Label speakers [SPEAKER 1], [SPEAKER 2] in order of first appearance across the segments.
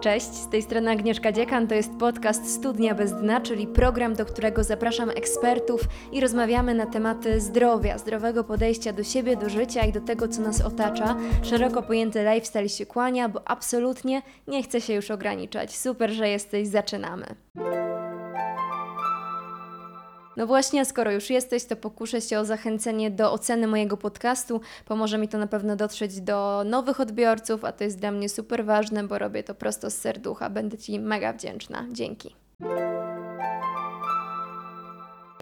[SPEAKER 1] Cześć, z tej strony Agnieszka Dziekan, to jest podcast Studnia bez dna, czyli program, do którego zapraszam ekspertów i rozmawiamy na tematy zdrowia, zdrowego podejścia do siebie, do życia i do tego, co nas otacza. Szeroko pojęty lifestyle się kłania, bo absolutnie nie chcę się już ograniczać. Super, że jesteś, zaczynamy. No właśnie, skoro już jesteś, to pokuszę się o zachęcenie do oceny mojego podcastu. Pomoże mi to na pewno dotrzeć do nowych odbiorców, a to jest dla mnie super ważne, bo robię to prosto z serducha. Będę Ci mega wdzięczna. Dzięki.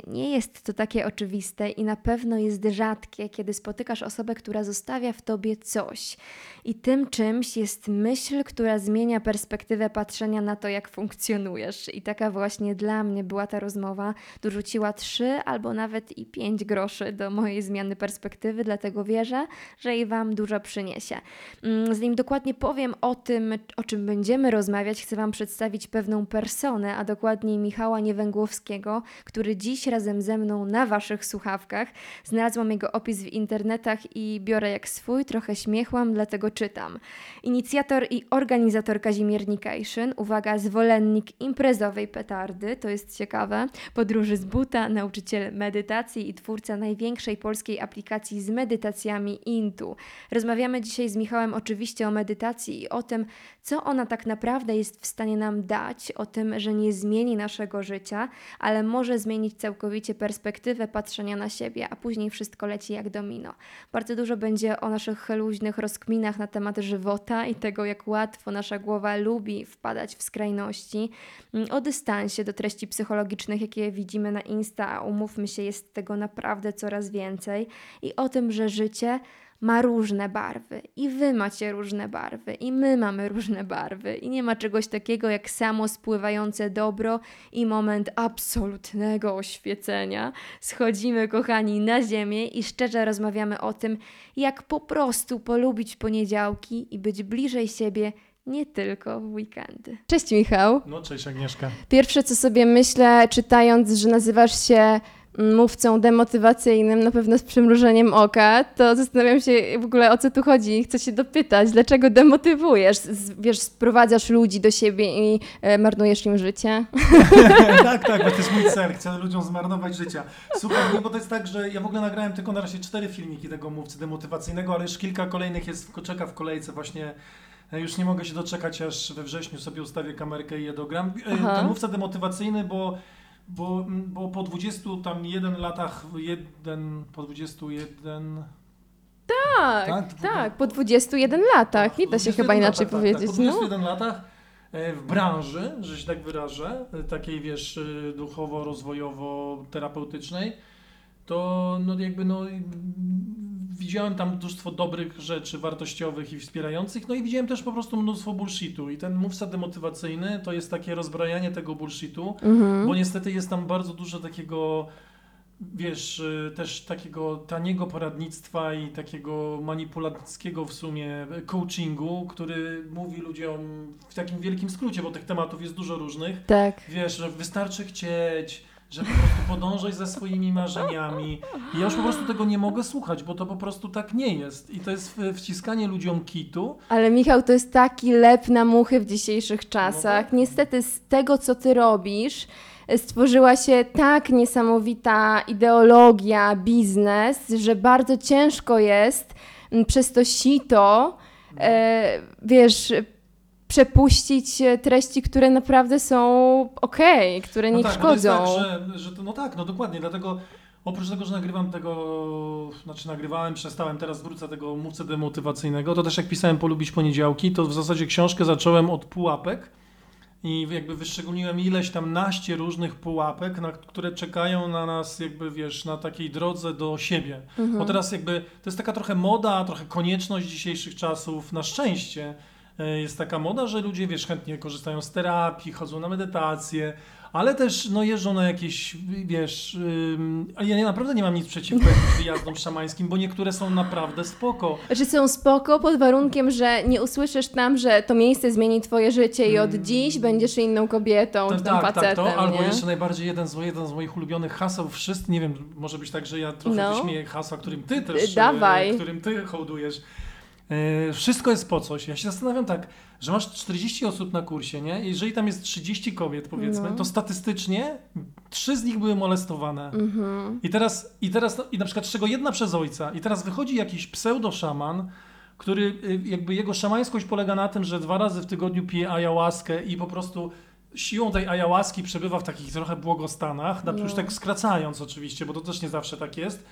[SPEAKER 1] Nie jest to takie oczywiste i na pewno jest rzadkie, kiedy spotykasz osobę, która zostawia w tobie coś. I tym czymś jest myśl, która zmienia perspektywę patrzenia na to, jak funkcjonujesz. I taka właśnie dla mnie była ta rozmowa. Dorzuciła trzy albo nawet i pięć groszy do mojej zmiany perspektywy, dlatego wierzę, że i Wam dużo przyniesie. Mm, Zanim dokładnie powiem o tym, o czym będziemy rozmawiać, chcę Wam przedstawić pewną personę, a dokładniej Michała Niewęgłowskiego, który dziś razem ze mną na Waszych słuchawkach. Znalazłam jego opis w internetach i biorę jak swój, trochę śmiechłam, dlatego czytam. Inicjator i organizator Kazimiernikation, uwaga, zwolennik imprezowej petardy, to jest ciekawe, podróży z buta, nauczyciel medytacji i twórca największej polskiej aplikacji z medytacjami Intu. Rozmawiamy dzisiaj z Michałem oczywiście o medytacji i o tym, co ona tak naprawdę jest w stanie nam dać, o tym, że nie zmieni naszego życia, ale może zmienić całkowicie perspektywę patrzenia na siebie, a później wszystko leci jak domino. Bardzo dużo będzie o naszych luźnych rozkminach na temat żywota i tego, jak łatwo nasza głowa lubi wpadać w skrajności, mm, o dystansie do treści psychologicznych, jakie widzimy na Insta, a umówmy się, jest tego naprawdę coraz więcej, i o tym, że życie ma różne barwy i wy macie różne barwy i my mamy różne barwy i nie ma czegoś takiego jak samo spływające dobro i moment absolutnego oświecenia. Schodzimy, kochani, na ziemię i szczerze rozmawiamy o tym, jak po prostu polubić poniedziałki i być bliżej siebie nie tylko w weekendy. Cześć Michał.
[SPEAKER 2] No cześć Agnieszka.
[SPEAKER 1] Pierwsze co sobie myślę, czytając, że nazywasz się mówcą demotywacyjnym, na pewno z przymrużeniem oka, to zastanawiam się w ogóle o co tu chodzi. Chcę się dopytać, dlaczego demotywujesz? Z, wiesz, sprowadzasz ludzi do siebie i e, marnujesz im życie?
[SPEAKER 2] tak, tak, bo to jest mój cel. Chcę ludziom zmarnować życia. Słuchaj, no bo to jest tak, że ja w ogóle nagrałem tylko na razie cztery filmiki tego mówcy demotywacyjnego, ale już kilka kolejnych jest, czeka w kolejce właśnie. Ja Już nie mogę się doczekać, aż we wrześniu sobie ustawię kamerkę i je dogram. E,
[SPEAKER 1] Aha.
[SPEAKER 2] Ten mówca demotywacyjny, bo, bo, bo po 20 tam jeden latach, jeden, po 21...
[SPEAKER 1] Tak,
[SPEAKER 2] Tak,
[SPEAKER 1] tak,
[SPEAKER 2] to-
[SPEAKER 1] po 21 latach. Nie da się
[SPEAKER 2] 21
[SPEAKER 1] chyba inaczej
[SPEAKER 2] latach, tak,
[SPEAKER 1] powiedzieć.
[SPEAKER 2] Tak, po
[SPEAKER 1] no.
[SPEAKER 2] 21 latach e, w branży, że się tak wyrażę, e, takiej wiesz, e, duchowo-rozwojowo-terapeutycznej, to no jakby no widziałem tam mnóstwo dobrych rzeczy wartościowych i wspierających, no i widziałem też po prostu mnóstwo bullshitu i ten mówca demotywacyjny to jest takie rozbrajanie tego bullshitu,
[SPEAKER 1] Mhm.
[SPEAKER 2] bo niestety jest tam bardzo dużo takiego wiesz, y, też takiego taniego poradnictwa i takiego manipulackiego w sumie coachingu, który mówi ludziom w takim wielkim skrócie, bo tych tematów jest dużo różnych.
[SPEAKER 1] Tak.
[SPEAKER 2] Wiesz, że wystarczy chcieć, że po prostu podążać za swoimi marzeniami. I ja już po prostu tego nie mogę słuchać, bo to po prostu tak nie jest. I to jest wciskanie ludziom kitu.
[SPEAKER 1] Ale Michał, to jest taki lep na muchy w dzisiejszych czasach.
[SPEAKER 2] tak.
[SPEAKER 1] Niestety z tego, co ty robisz, stworzyła się tak niesamowita ideologia, biznes, że bardzo ciężko jest m, przez to sito, e, wiesz, przepuścić e, treści, które naprawdę są okej, które nie
[SPEAKER 2] no tak, no
[SPEAKER 1] szkodzą.
[SPEAKER 2] tak, że, że to, no tak, no dokładnie, dlatego oprócz tego, że nagrywam tego, znaczy nagrywałem, przestałem, teraz wrócę tego mówcę demotywacyjnego, to też jak pisałem Polubić Poniedziałki, to w zasadzie książkę zacząłem od pułapek i jakby wyszczególniłem ileś tam naście różnych pułapek, na, które czekają na nas jakby, wiesz, na takiej drodze do siebie.
[SPEAKER 1] Mhm.
[SPEAKER 2] Bo teraz jakby to jest taka trochę moda, trochę konieczność dzisiejszych czasów, na szczęście jest taka moda, że ludzie, wiesz, chętnie korzystają z terapii, chodzą na medytację, ale też no, jeżdżą na jakieś, wiesz, a ja naprawdę nie mam nic przeciwko wyjazdom szamańskim, bo niektóre są naprawdę spoko.
[SPEAKER 1] Że są spoko pod warunkiem, że nie usłyszysz tam, że to miejsce zmieni twoje życie i od dziś będziesz inną kobietą,
[SPEAKER 2] tak, tak,
[SPEAKER 1] facetem,
[SPEAKER 2] to, albo
[SPEAKER 1] nie?
[SPEAKER 2] jeszcze najbardziej jeden z, jeden z moich ulubionych haseł, wszyscy, nie wiem, może być tak, że ja trochę
[SPEAKER 1] No.
[SPEAKER 2] wyśmieję hasła, którym ty też,
[SPEAKER 1] Dawaj.
[SPEAKER 2] e, którym ty hołdujesz. E, wszystko jest po coś. Ja się zastanawiam tak, że masz 40 osób na kursie, nie? Jeżeli tam jest 30 kobiet, powiedzmy,
[SPEAKER 1] No.
[SPEAKER 2] to statystycznie trzy z nich były molestowane.
[SPEAKER 1] Mhm.
[SPEAKER 2] I teraz, i teraz, no, i na przykład z czego jedna przez ojca. I teraz wychodzi jakiś pseudo-szaman, który y, jakby jego szamańskość polega na tym, że dwa razy w tygodniu pije ayahuaskę i po prostu siłą tej ayahuaski przebywa w takich trochę błogostanach, na,
[SPEAKER 1] No.
[SPEAKER 2] już tak skracając oczywiście, bo to też nie zawsze tak jest.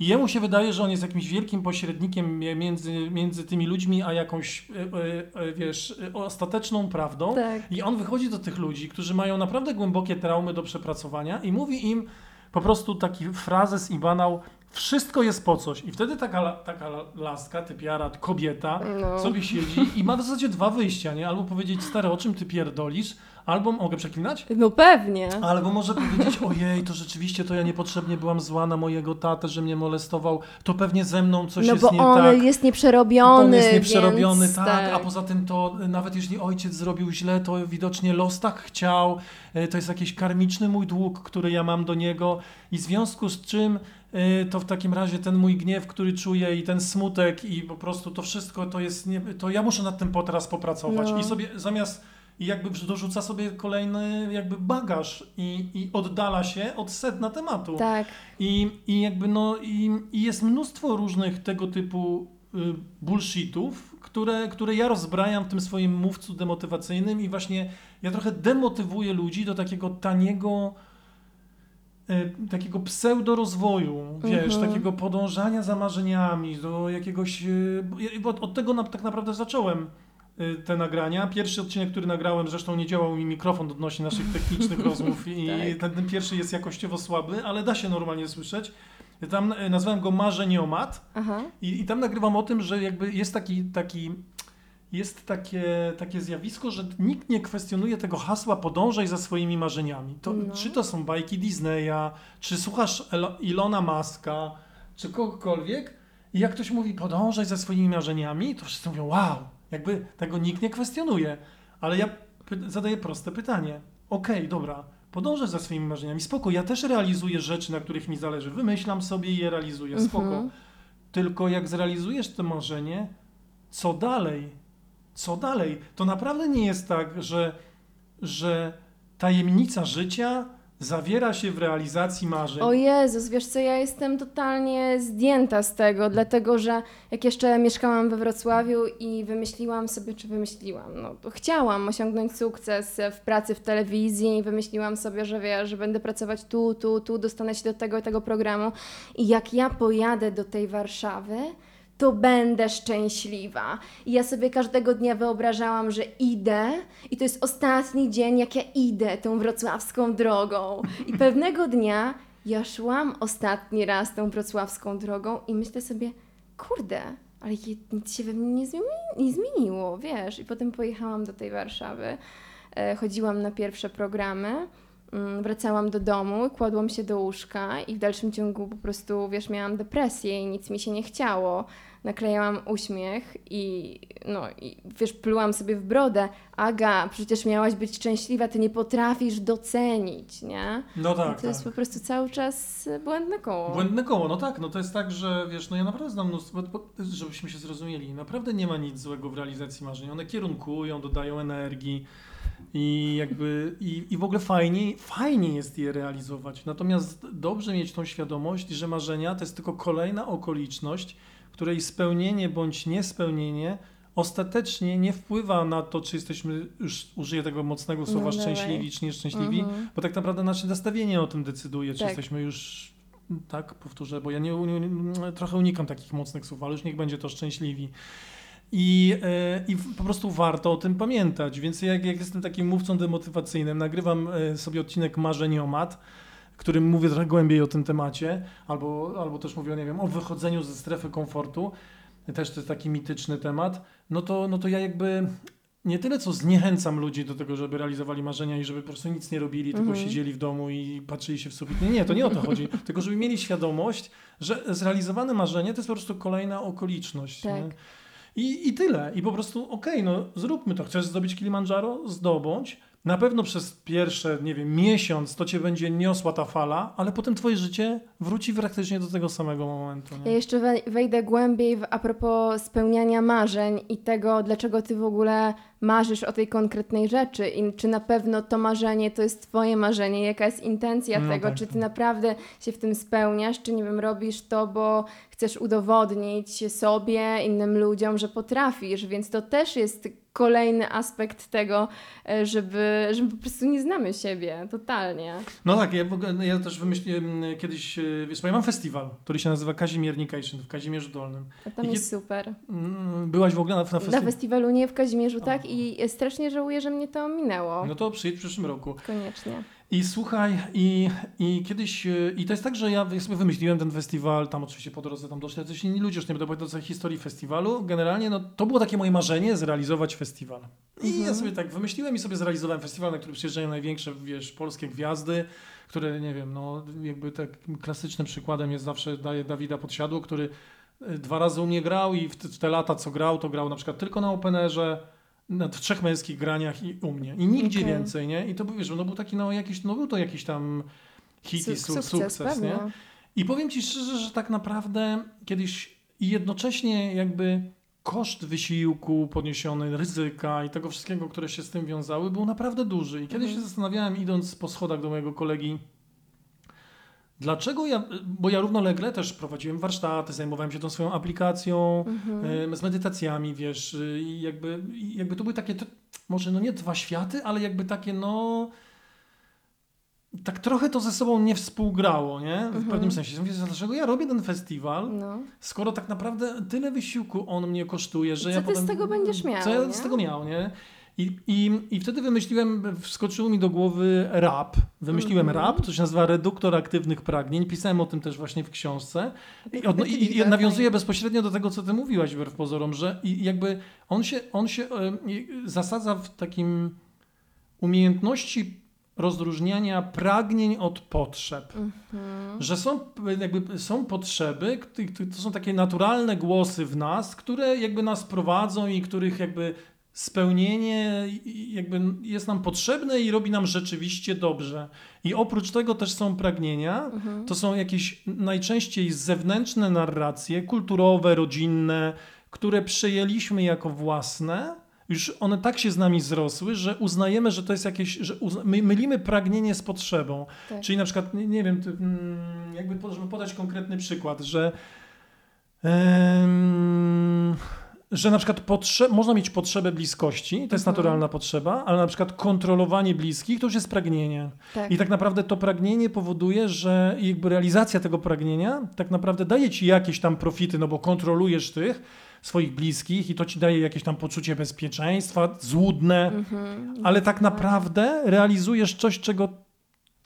[SPEAKER 2] I jemu się wydaje, że on jest jakimś wielkim pośrednikiem między, między tymi ludźmi, a jakąś, y, y, y, wiesz, ostateczną prawdą.
[SPEAKER 1] Tak.
[SPEAKER 2] I on wychodzi do tych ludzi, którzy mają naprawdę głębokie traumy do przepracowania i mówi im po prostu taki frazes i banał, wszystko jest po coś. I wtedy taka, taka laska, typiara, kobieta
[SPEAKER 1] No.
[SPEAKER 2] sobie siedzi i ma w zasadzie dwa wyjścia, nie? Albo powiedzieć, stary, o czym ty pierdolisz? Albo, mogę przeklinać?
[SPEAKER 1] No pewnie.
[SPEAKER 2] Albo może powiedzieć, ojej, to rzeczywiście to ja niepotrzebnie byłam zła na mojego tatę, że mnie molestował, to pewnie ze mną coś
[SPEAKER 1] no
[SPEAKER 2] jest
[SPEAKER 1] bo
[SPEAKER 2] nie
[SPEAKER 1] on
[SPEAKER 2] tak.
[SPEAKER 1] jest nieprzerobiony.
[SPEAKER 2] On jest nieprzerobiony,
[SPEAKER 1] więc,
[SPEAKER 2] tak, a poza tym to y, nawet jeśli ojciec zrobił źle, to widocznie los tak chciał, y, to jest jakiś karmiczny mój dług, który ja mam do niego i w związku z czym y, to w takim razie ten mój gniew, który czuję i ten smutek i po prostu to wszystko to jest, nie, to ja muszę nad tym teraz popracować
[SPEAKER 1] No.
[SPEAKER 2] i sobie zamiast i jakby dorzuca sobie kolejny jakby bagaż i, i oddala się od sedna tematu.
[SPEAKER 1] Tak.
[SPEAKER 2] I, I jakby no, i, i jest mnóstwo różnych tego typu y, bullshitów, które, które ja rozbrajam w tym swoim mówcu demotywacyjnym i właśnie ja trochę demotywuję ludzi do takiego taniego y, takiego pseudo-rozwoju, wiesz,
[SPEAKER 1] Mhm.
[SPEAKER 2] takiego podążania za marzeniami, do jakiegoś... y, bo Od, tego tak naprawdę zacząłem te nagrania. Pierwszy odcinek, który nagrałem, zresztą nie działał mi mikrofon odnośnie naszych technicznych rozmów i
[SPEAKER 1] Tak.
[SPEAKER 2] ten, pierwszy jest jakościowo słaby, ale da się normalnie słyszeć. Tam y, nazwałem go Marzeniomat i, i tam nagrywam o tym, że jakby jest taki, taki jest takie, takie zjawisko, że nikt nie kwestionuje tego hasła podążaj za swoimi marzeniami. To,
[SPEAKER 1] No.
[SPEAKER 2] Czy to są bajki Disneya, czy słuchasz Ilona Maska, czy kogokolwiek i jak ktoś mówi podążaj za swoimi marzeniami, to wszyscy mówią wow, jakby tego nikt nie kwestionuje. Ale ja zadaję proste pytanie. Okej, dobra, podążę za swoimi marzeniami, spoko, ja też realizuję rzeczy, na których mi zależy. Wymyślam sobie i je realizuję, spoko.
[SPEAKER 1] Mhm.
[SPEAKER 2] Tylko jak zrealizujesz to marzenie, co dalej? Co dalej? To naprawdę nie jest tak, że, że tajemnica życia zawiera się w realizacji marzeń.
[SPEAKER 1] O Jezus, wiesz co, ja jestem totalnie zdjęta z tego, dlatego że jak jeszcze mieszkałam we Wrocławiu i wymyśliłam sobie, czy wymyśliłam, no chciałam osiągnąć sukces w pracy w telewizji i wymyśliłam sobie, że wiesz, że będę pracować tu, tu, tu, dostanę się do tego tego programu i jak ja pojadę do tej Warszawy, to będę szczęśliwa. I ja sobie każdego dnia wyobrażałam, że idę i to jest ostatni dzień, jak ja idę tą wrocławską drogą. I pewnego dnia ja szłam ostatni raz tą wrocławską drogą i myślę sobie, kurde, ale nic się we mnie nie, nie zmieniło, wiesz. I potem pojechałam do tej Warszawy, e, chodziłam na pierwsze programy. Mm, Wracałam do domu, kładłam się do łóżka i w dalszym ciągu po prostu, wiesz, miałam depresję i nic mi się nie chciało. Naklejałam uśmiech i, no, i wiesz, plułam sobie w brodę. Aga, przecież miałaś być szczęśliwa, ty nie potrafisz docenić, nie?
[SPEAKER 2] No
[SPEAKER 1] I
[SPEAKER 2] tak,
[SPEAKER 1] to jest
[SPEAKER 2] tak.
[SPEAKER 1] po prostu cały czas błędne koło.
[SPEAKER 2] Błędne koło, no tak, no to jest tak, że wiesz, no ja naprawdę znam mnóstwo, żebyśmy się zrozumieli, naprawdę nie ma nic złego w realizacji marzeń. One kierunkują, dodają energii i jakby, i, i w ogóle fajnie, fajnie jest je realizować. Natomiast dobrze mieć tą świadomość, że marzenia to jest tylko kolejna okoliczność, której spełnienie bądź niespełnienie ostatecznie nie wpływa na to, czy jesteśmy, już użyję tego mocnego słowa,
[SPEAKER 1] No
[SPEAKER 2] szczęśliwi czy nieszczęśliwi,
[SPEAKER 1] Mhm.
[SPEAKER 2] bo tak naprawdę nasze nastawienie o tym decyduje, czy
[SPEAKER 1] Tak.
[SPEAKER 2] jesteśmy już, tak, powtórzę, bo ja nie, nie, trochę unikam takich mocnych słów, ale już niech będzie to szczęśliwi. I, e, I po prostu warto o tym pamiętać. Więc jak, jak jestem takim mówcą demotywacyjnym, nagrywam e, sobie odcinek Marzeniomat, w którym mówię trochę głębiej o tym temacie, albo, albo też mówię, nie wiem, o wychodzeniu ze strefy komfortu, też to jest taki mityczny temat, no to, no to ja jakby nie tyle co zniechęcam ludzi do tego, żeby realizowali marzenia i żeby po prostu nic nie robili, tylko
[SPEAKER 1] Mhm.
[SPEAKER 2] siedzieli w domu i patrzyli się w sufit. Nie, nie, to nie o to chodzi. tylko żeby mieli świadomość, że zrealizowane marzenie to jest po prostu kolejna okoliczność.
[SPEAKER 1] Tak.
[SPEAKER 2] I, I tyle. I po prostu okej, no zróbmy to. Chcesz zdobyć Kilimandżaro? Zdobądź. na pewno przez pierwsze, nie wiem, miesiąc to cię będzie niosła ta fala, ale potem twoje życie wróci praktycznie do tego samego momentu.
[SPEAKER 1] Ja
[SPEAKER 2] Nie?
[SPEAKER 1] jeszcze wej- wejdę głębiej w, a propos spełniania marzeń i tego, dlaczego ty w ogóle marzysz o tej konkretnej rzeczy i czy na pewno to marzenie to jest twoje marzenie, jaka jest intencja
[SPEAKER 2] No
[SPEAKER 1] tego,
[SPEAKER 2] tak,
[SPEAKER 1] czy ty naprawdę się w tym spełniasz, czy nie wiem, robisz to, bo chcesz udowodnić sobie, innym ludziom, że potrafisz, więc to też jest kolejny aspekt tego, e, żeby, żeby po prostu nie znamy siebie totalnie.
[SPEAKER 2] No tak, ja, ogóle- ja też wymyśliłem e, kiedyś, e, wiesz, ja mam festiwal, który się nazywa Kazimiernication w Kazimierzu Dolnym.
[SPEAKER 1] A tam
[SPEAKER 2] I
[SPEAKER 1] jest super.
[SPEAKER 2] Mm, Byłaś w ogóle na, na
[SPEAKER 1] Na
[SPEAKER 2] festiwalu?
[SPEAKER 1] festiwalu nie w Kazimierzu, tak? I strasznie żałuję, że mnie to minęło.
[SPEAKER 2] No to przyjedź w przyszłym roku.
[SPEAKER 1] Koniecznie.
[SPEAKER 2] I słuchaj, i, i kiedyś, e, i to jest tak, że ja sobie wymyśliłem ten festiwal, tam oczywiście po drodze tam doszli jacyś inni ludzie, już nie będę opowiadał całej historii festiwalu. Generalnie no, to było takie moje marzenie, zrealizować festiwal. I
[SPEAKER 1] Mhm.
[SPEAKER 2] ja sobie tak wymyśliłem i sobie zrealizowałem festiwal, na który przyjeżdżają największe, wiesz, polskie gwiazdy, które, nie wiem, no jakby takim klasycznym przykładem jest zawsze daje Dawida Podsiadło, który e, dwa razy u mnie grał i w te lata, co grał, to grał na przykład tylko na Openerze, na trzech męskich graniach i u mnie. I nigdzie
[SPEAKER 1] Okej.
[SPEAKER 2] więcej, nie? I to był, wiesz, no był taki, no jakiś, no był to jakiś tam hit i
[SPEAKER 1] Su-
[SPEAKER 2] su- sukces,
[SPEAKER 1] pewnie.
[SPEAKER 2] nie? I powiem Ci szczerze, że tak naprawdę kiedyś i jednocześnie jakby koszt wysiłku poniesiony, ryzyka i tego wszystkiego, które się z tym wiązały, był naprawdę duży. I kiedyś
[SPEAKER 1] Mhm.
[SPEAKER 2] się zastanawiałem, idąc po schodach do mojego kolegi, dlaczego ja, bo ja równolegle też prowadziłem warsztaty, zajmowałem się tą swoją aplikacją,
[SPEAKER 1] Mhm.
[SPEAKER 2] z medytacjami, wiesz, y, i jakby, jakby to były takie, może no nie dwa światy, ale jakby takie no, tak trochę to ze sobą nie współgrało, nie? W
[SPEAKER 1] Mhm.
[SPEAKER 2] pewnym sensie. Mówię, dlaczego ja robię ten festiwal,
[SPEAKER 1] No.
[SPEAKER 2] skoro tak naprawdę tyle wysiłku on mnie kosztuje, że
[SPEAKER 1] Co
[SPEAKER 2] ja
[SPEAKER 1] ty
[SPEAKER 2] potem...
[SPEAKER 1] z tego będziesz miał,
[SPEAKER 2] Co ja
[SPEAKER 1] nie?
[SPEAKER 2] z tego miał, nie? I, i, I wtedy wymyśliłem, wskoczyło mi do głowy rap. Wymyśliłem
[SPEAKER 1] Mhm.
[SPEAKER 2] rap, to się nazywa reduktor aktywnych pragnień. Pisałem o tym też właśnie w książce. I, odno, i, i nawiązuje bezpośrednio do tego, co ty mówiłaś, wbrew pozorom, że i jakby on się, on się zasadza w takim umiejętności rozróżniania pragnień od potrzeb.
[SPEAKER 1] Mhm.
[SPEAKER 2] Że są, jakby, są potrzeby, to są takie naturalne głosy w nas, które jakby nas prowadzą i których jakby spełnienie jakby jest nam potrzebne i robi nam rzeczywiście dobrze. I oprócz tego też są pragnienia,
[SPEAKER 1] Mhm.
[SPEAKER 2] to są jakieś najczęściej zewnętrzne narracje, kulturowe, rodzinne, które przejęliśmy jako własne. Już one tak się z nami zrosły, że uznajemy, że to jest jakieś, że my mylimy pragnienie z potrzebą.
[SPEAKER 1] Tak.
[SPEAKER 2] Czyli na przykład, nie, nie wiem, ty, mm, jakby podać konkretny przykład, że em, że na przykład potrze- można mieć potrzebę bliskości, to jest
[SPEAKER 1] Mhm.
[SPEAKER 2] naturalna potrzeba, ale na przykład kontrolowanie bliskich to już jest pragnienie.
[SPEAKER 1] Tak.
[SPEAKER 2] I tak naprawdę to pragnienie powoduje, że jakby realizacja tego pragnienia tak naprawdę daje ci jakieś tam profity, no bo kontrolujesz tych swoich bliskich i to ci daje jakieś tam poczucie bezpieczeństwa, złudne,
[SPEAKER 1] Mhm.
[SPEAKER 2] ale tak naprawdę realizujesz coś, czego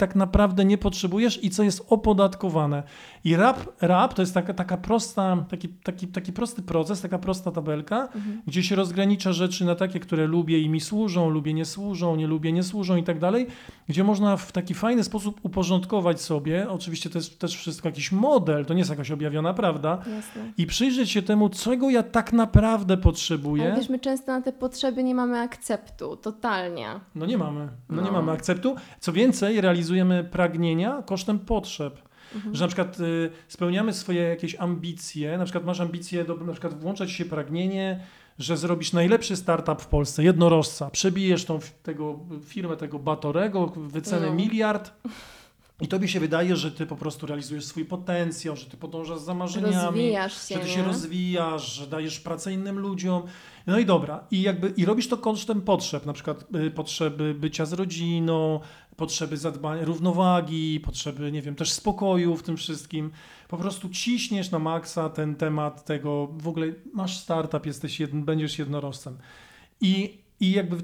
[SPEAKER 2] tak naprawdę nie potrzebujesz i co jest opodatkowane. I rap, rap to jest taka, taka prosta, taki, taki, taki prosty proces, taka prosta tabelka,
[SPEAKER 1] Mhm.
[SPEAKER 2] gdzie się rozgranicza rzeczy na takie, które lubię i mi służą, lubię nie służą, nie lubię nie służą i tak dalej, gdzie można w taki fajny sposób uporządkować sobie, oczywiście to jest też wszystko jakiś model, to nie jest jakaś objawiona prawda,
[SPEAKER 1] Jasne.
[SPEAKER 2] i przyjrzeć się temu, czego ja tak naprawdę potrzebuję.
[SPEAKER 1] Ale wiesz, my często na te potrzeby nie mamy akceptu, totalnie.
[SPEAKER 2] No nie mamy. No, nie
[SPEAKER 1] No.
[SPEAKER 2] mamy akceptu. Co więcej, realizujemy pragnienia kosztem potrzeb.
[SPEAKER 1] Mhm.
[SPEAKER 2] Że na przykład y, spełniamy swoje jakieś ambicje, na przykład masz ambicje, do, na przykład włączać się pragnienie, że zrobisz najlepszy startup w Polsce, jednorożca, przebijesz tą tego, firmę tego Batorego, wycenę
[SPEAKER 1] No.
[SPEAKER 2] miliard i tobie się wydaje, że ty po prostu realizujesz swój potencjał, że ty podążasz za marzeniami,
[SPEAKER 1] się,
[SPEAKER 2] że ty
[SPEAKER 1] nie?
[SPEAKER 2] się rozwijasz, że dajesz pracę innym ludziom. No i dobra, i jakby i robisz to kosztem potrzeb, na przykład y, potrzeby bycia z rodziną, potrzeby zadbania, równowagi, potrzeby, nie wiem, też spokoju w tym wszystkim. Po prostu ciśniesz na maksa ten temat tego, w ogóle masz startup, jesteś jedn, będziesz jednorożcem. I, i jakby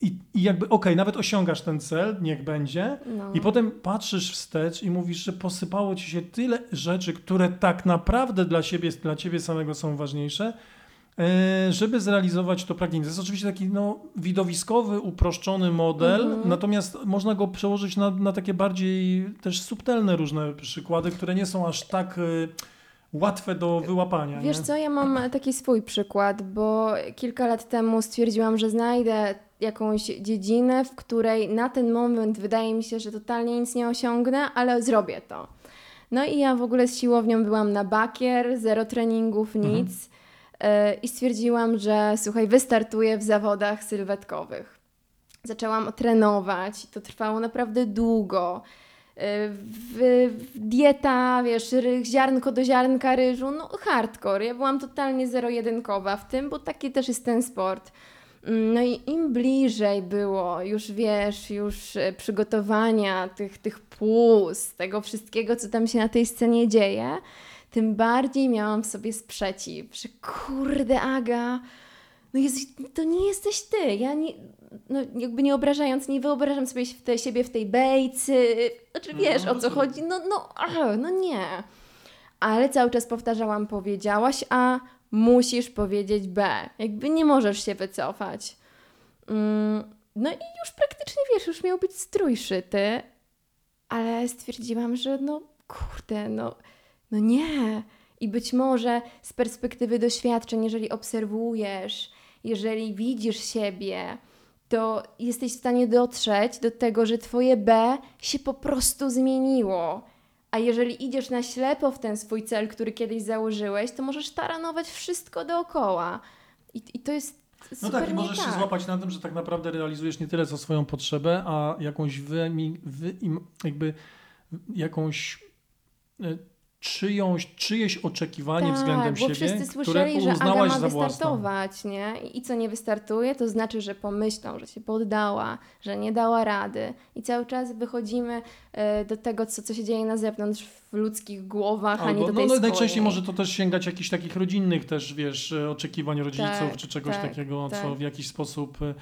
[SPEAKER 2] i, i jakby, okej, nawet osiągasz ten cel, niech będzie,
[SPEAKER 1] No.
[SPEAKER 2] i potem patrzysz wstecz i mówisz, że posypało ci się tyle rzeczy, które tak naprawdę dla siebie, dla ciebie samego są ważniejsze, żeby zrealizować to pragnienie. To jest oczywiście taki no, widowiskowy, uproszczony model,
[SPEAKER 1] Mhm.
[SPEAKER 2] natomiast można go przełożyć na, na takie bardziej też subtelne różne przykłady, które nie są aż tak e, łatwe do wyłapania.
[SPEAKER 1] Wiesz
[SPEAKER 2] nie?
[SPEAKER 1] co, ja mam taki swój przykład, bo kilka lat temu stwierdziłam, że znajdę jakąś dziedzinę, w której na ten moment wydaje mi się, że totalnie nic nie osiągnę, ale zrobię to. No i ja w ogóle z siłownią byłam na bakier, zero treningów, nic. E, I stwierdziłam, że słuchaj, wystartuję w zawodach sylwetkowych. Zaczęłam trenować, to trwało naprawdę długo. W, dieta, wiesz, ziarnko do ziarnka ryżu, no hardcore. Ja byłam totalnie zero-jedynkowa w tym, bo taki też jest ten sport. No i im bliżej było już, wiesz, już e, przygotowania tych, tych płus, tego wszystkiego, co tam się na tej scenie dzieje, tym bardziej miałam w sobie sprzeciw, że kurde Aga, no jest, to nie jesteś ty, ja nie, no jakby nie obrażając, nie wyobrażam sobie w te, siebie w tej bejcy, znaczy
[SPEAKER 2] No,
[SPEAKER 1] wiesz o co
[SPEAKER 2] rozumiem.
[SPEAKER 1] chodzi, no, no, ach, no nie. Ale cały czas powtarzałam, powiedziałaś A, musisz powiedzieć B. Jakby nie możesz się wycofać. Mm, No i już praktycznie wiesz, już miał być strój szyty, ale stwierdziłam, że no kurde, no, no nie. I być może z perspektywy doświadczeń, jeżeli obserwujesz, jeżeli widzisz siebie, to jesteś w stanie dotrzeć do tego, że twoje B się po prostu zmieniło. A jeżeli idziesz na ślepo w ten swój cel, który kiedyś założyłeś, to możesz taranować wszystko dookoła. I, i to jest
[SPEAKER 2] No tak, i możesz się
[SPEAKER 1] tak.
[SPEAKER 2] złapać na tym, że tak naprawdę realizujesz nie tyle co swoją potrzebę, a jakąś wy, wy, jakby jakąś e, czyjąś, czyjeś oczekiwanie
[SPEAKER 1] tak,
[SPEAKER 2] względem
[SPEAKER 1] bo
[SPEAKER 2] siebie,
[SPEAKER 1] wszyscy
[SPEAKER 2] które
[SPEAKER 1] słyszeli, że Aga ma
[SPEAKER 2] za własną.
[SPEAKER 1] wystartować, nie? I, co nie wystartuje, to znaczy, że pomyślą, że się poddała, że nie dała rady. I cały czas wychodzimy e, do tego, co, co się dzieje na zewnątrz w ludzkich głowach, a nie
[SPEAKER 2] Albo,
[SPEAKER 1] do
[SPEAKER 2] no,
[SPEAKER 1] tej
[SPEAKER 2] no
[SPEAKER 1] swojej.
[SPEAKER 2] najczęściej może to też sięgać jakichś takich rodzinnych też, wiesz, oczekiwań rodziców,
[SPEAKER 1] Tak,
[SPEAKER 2] czy czegoś
[SPEAKER 1] tak,
[SPEAKER 2] takiego, co
[SPEAKER 1] tak.
[SPEAKER 2] w jakiś sposób, e,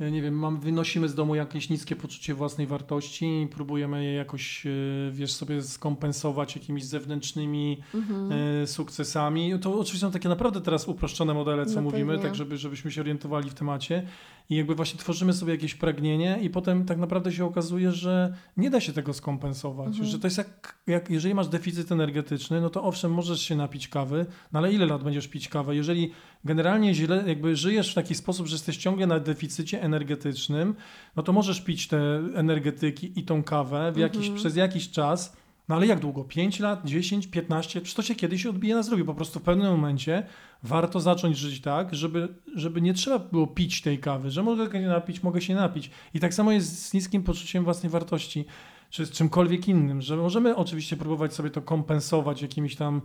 [SPEAKER 2] nie wiem, mam, wynosimy z domu jakieś niskie poczucie własnej wartości i próbujemy je jakoś, e, wiesz, sobie skompensować jakimiś zewnętrznymi
[SPEAKER 1] Mhm.
[SPEAKER 2] e, sukcesami. To oczywiście są takie naprawdę teraz uproszczone modele, co
[SPEAKER 1] No
[SPEAKER 2] mówimy, tak żeby, żebyśmy się orientowali w temacie. I jakby właśnie tworzymy sobie jakieś pragnienie i potem tak naprawdę się okazuje, że nie da się tego skompensować.
[SPEAKER 1] Mhm.
[SPEAKER 2] Że to jest jak, jak, jeżeli masz deficyt energetyczny, no to owszem, możesz się napić kawy, no ale ile lat będziesz pić kawę? Jeżeli generalnie źle, jakby żyjesz w taki sposób, że jesteś ciągle na deficycie energetycznym, no to możesz pić te energetyki i tą kawę w jakiś,
[SPEAKER 1] Mhm.
[SPEAKER 2] przez jakiś czas, no ale jak długo? 5 lat, 10, 15? Czy to się kiedyś odbije na zdrowiu? Po prostu w pewnym momencie warto zacząć żyć tak, żeby, żeby nie trzeba było pić tej kawy, że mogę się napić, mogę się napić. I tak samo jest z niskim poczuciem własnej wartości, czy z czymkolwiek innym, że możemy oczywiście próbować sobie to kompensować jakimiś tam,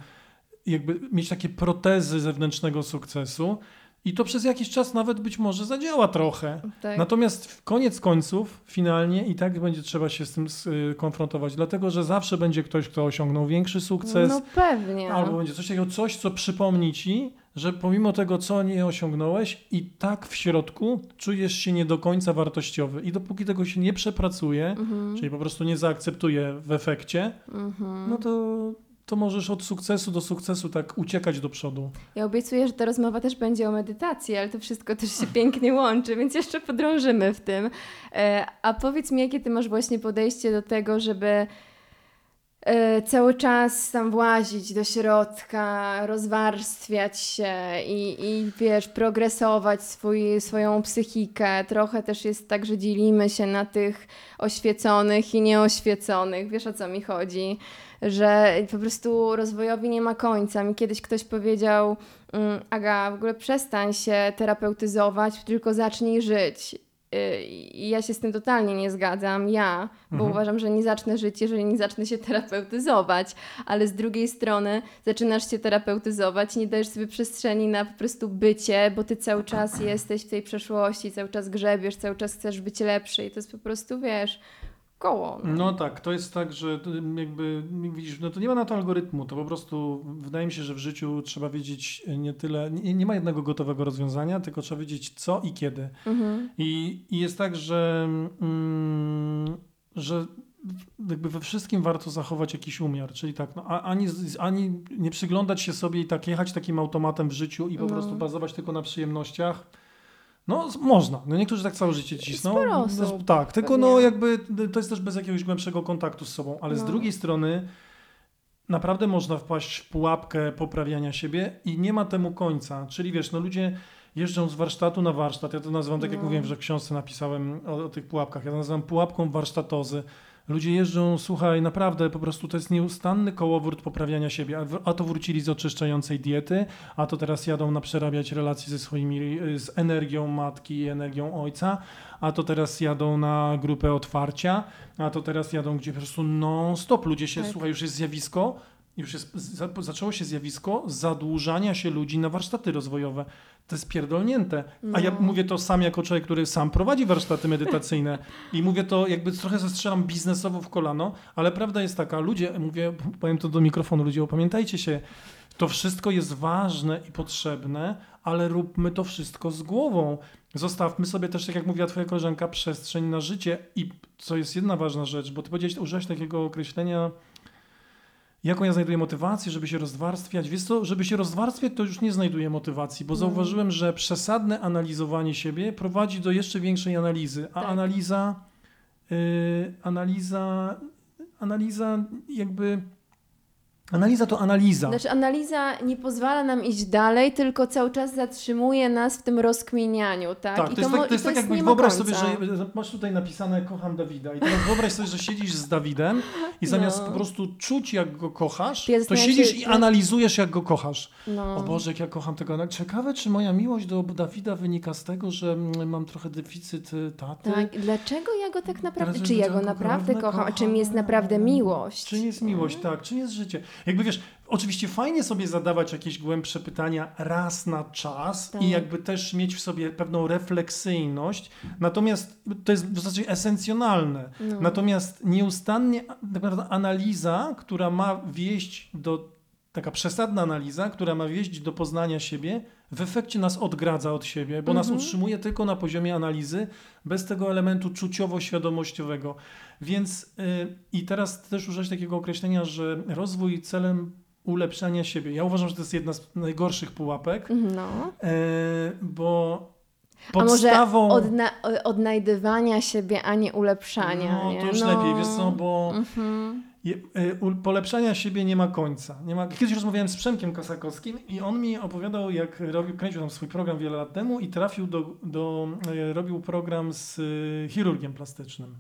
[SPEAKER 2] jakby mieć takie protezy zewnętrznego sukcesu i to przez jakiś czas nawet być może zadziała trochę.
[SPEAKER 1] tak.
[SPEAKER 2] Natomiast koniec końców, finalnie i tak będzie trzeba się z tym y, konfrontować, dlatego że zawsze będzie ktoś, kto osiągnął większy sukces,
[SPEAKER 1] No pewnie.
[SPEAKER 2] albo będzie coś takiego, coś, co przypomni ci, że pomimo tego, co nie osiągnąłeś, i tak w środku czujesz się nie do końca wartościowy. I dopóki tego się nie przepracuje,
[SPEAKER 1] Mhm.
[SPEAKER 2] czyli po prostu nie zaakceptuje w efekcie,
[SPEAKER 1] Mhm.
[SPEAKER 2] no to, to możesz od sukcesu do sukcesu tak uciekać do przodu.
[SPEAKER 1] Ja obiecuję, że ta rozmowa też będzie o medytacji, ale to wszystko też się pięknie łączy, więc jeszcze podrążymy w tym. E, A powiedz mi, jakie ty masz właśnie podejście do tego, żeby cały czas tam włazić do środka, rozwarstwiać się i, i wiesz, progresować swój, swoją psychikę. Trochę też jest tak, że dzielimy się na tych oświeconych i nieoświeconych. Wiesz o co mi chodzi? Że po prostu rozwojowi nie ma końca. Mi kiedyś ktoś powiedział, mm, Aga, w ogóle przestań się terapeutyzować, tylko zacznij żyć. Y, I ja się z tym totalnie nie zgadzam, ja, bo
[SPEAKER 2] Mhm.
[SPEAKER 1] uważam, że nie zacznę żyć, jeżeli nie zacznę się terapeutyzować, ale z drugiej strony zaczynasz się terapeutyzować, nie dajesz sobie przestrzeni na po prostu bycie, bo ty cały czas jesteś w tej przeszłości, cały czas grzebiesz, cały czas chcesz być lepszy i to jest po prostu, wiesz, koło. No.
[SPEAKER 2] No tak, to jest tak, że jakby widzisz, no to nie ma na to algorytmu, to po prostu wydaje mi się, że w życiu trzeba wiedzieć nie tyle, nie, nie ma jednego gotowego rozwiązania, tylko trzeba wiedzieć co i kiedy.
[SPEAKER 1] Mhm.
[SPEAKER 2] I, i jest tak, że, mm, że jakby we wszystkim warto zachować jakiś umiar, czyli tak, no, a- ani, ani nie przyglądać się sobie i tak jechać takim automatem w życiu i po
[SPEAKER 1] No.
[SPEAKER 2] prostu bazować tylko na przyjemnościach. No, z- można. No, niektórzy tak całe życie cisną.
[SPEAKER 1] Sporo
[SPEAKER 2] No,
[SPEAKER 1] osób,
[SPEAKER 2] tak, tylko
[SPEAKER 1] pewnie.
[SPEAKER 2] no jakby to jest też bez jakiegoś głębszego kontaktu z sobą, ale z
[SPEAKER 1] No.
[SPEAKER 2] drugiej strony naprawdę można wpaść w pułapkę poprawiania siebie i nie ma temu końca. Czyli wiesz, no ludzie jeżdżą z warsztatu na warsztat. Ja to nazywam, tak jak
[SPEAKER 1] No.
[SPEAKER 2] mówiłem, że w książce napisałem o, o tych pułapkach. Ja to nazywam pułapką warsztatozy. Ludzie jeżdżą, słuchaj, naprawdę po prostu to jest nieustanny kołowrót poprawiania siebie. A, to wrócili z oczyszczającej diety, a to teraz jadą na przerabiać relacje ze swoimi, y, z energią matki i energią ojca, a to teraz jadą na grupę otwarcia, a to teraz jadą gdzie po prostu non-stop. Ludzie się,
[SPEAKER 1] Tak.
[SPEAKER 2] słuchaj, już jest zjawisko, już jest, za, zaczęło się zjawisko zadłużania się ludzi na warsztaty rozwojowe. To jest pierdolnięte. A ja
[SPEAKER 1] No.
[SPEAKER 2] mówię to sam jako człowiek, który sam prowadzi warsztaty medytacyjne i mówię to jakby trochę zastrzelam biznesowo w kolano, ale prawda jest taka, ludzie, mówię, powiem to do mikrofonu, ludzie, opamiętajcie się, to wszystko jest ważne i potrzebne, ale róbmy to wszystko z głową. Zostawmy sobie też, tak jak mówiła twoja koleżanka, przestrzeń na życie i co jest jedna ważna rzecz, bo ty powiedziałeś, użyłeś takiego określenia, jaką ja znajduję motywację, żeby się rozwarstwiać. Wiesz co, żeby się rozwarstwiać, to już nie znajduję motywacji, bo
[SPEAKER 1] No.
[SPEAKER 2] zauważyłem, że przesadne analizowanie siebie prowadzi do jeszcze większej analizy, a
[SPEAKER 1] Tak.
[SPEAKER 2] analiza, yy, analiza, analiza jakby, analiza to analiza.
[SPEAKER 1] Znaczy analiza nie pozwala nam iść dalej, tylko cały czas zatrzymuje nas w tym rozkminianiu, tak?
[SPEAKER 2] Tak,
[SPEAKER 1] I
[SPEAKER 2] to jest
[SPEAKER 1] mo-
[SPEAKER 2] tak, to jest tak jakbyś wyobraź sobie, że masz tutaj napisane kocham Dawida i teraz wyobraź sobie, że siedzisz z Dawidem i zamiast
[SPEAKER 1] No.
[SPEAKER 2] po prostu czuć jak go kochasz,
[SPEAKER 1] To
[SPEAKER 2] to siedzisz
[SPEAKER 1] się,
[SPEAKER 2] i
[SPEAKER 1] to-
[SPEAKER 2] analizujesz jak go kochasz.
[SPEAKER 1] No.
[SPEAKER 2] O Boże, jak ja kocham tego. No, Ciekawe, czy moja miłość do Dawida wynika z tego, że mm, mam trochę deficyt y, taty.
[SPEAKER 1] Tak, dlaczego ja go tak naprawdę, czy ja go
[SPEAKER 2] go
[SPEAKER 1] naprawdę
[SPEAKER 2] naprawdę
[SPEAKER 1] kocham, a czym jest naprawdę miłość?
[SPEAKER 2] Czym jest miłość, tak, czym jest życie. Jakby wiesz, oczywiście fajnie sobie zadawać jakieś głębsze pytania raz na czas
[SPEAKER 1] Tak.
[SPEAKER 2] i jakby też mieć w sobie pewną refleksyjność, natomiast to jest w zasadzie esencjonalne.
[SPEAKER 1] No.
[SPEAKER 2] Natomiast nieustannie tak naprawdę analiza, która ma wieść do, taka przesadna analiza, która ma wieść do poznania siebie, w efekcie nas odgradza od siebie, bo nas
[SPEAKER 1] Mhm.
[SPEAKER 2] utrzymuje tylko na poziomie analizy, bez tego elementu czuciowo-świadomościowego. Więc yy, i teraz też użyć takiego określenia, że rozwój celem ulepszania siebie. Ja uważam, że to jest jedna z najgorszych pułapek,
[SPEAKER 1] No.
[SPEAKER 2] yy, bo
[SPEAKER 1] A może
[SPEAKER 2] podstawą...
[SPEAKER 1] odna- odnajdywania siebie, a nie ulepszania.
[SPEAKER 2] no,
[SPEAKER 1] nie?
[SPEAKER 2] to już
[SPEAKER 1] no.
[SPEAKER 2] lepiej, wiesz co, bo...
[SPEAKER 1] Mhm.
[SPEAKER 2] Je, y, u- polepszania siebie nie ma końca. Nie ma, kiedyś rozmawiałem z Przemkiem Kosakowskim i on mi opowiadał, jak robił, kręcił tam swój program wiele lat temu i trafił do, do y, robił program z y, chirurgiem plastycznym.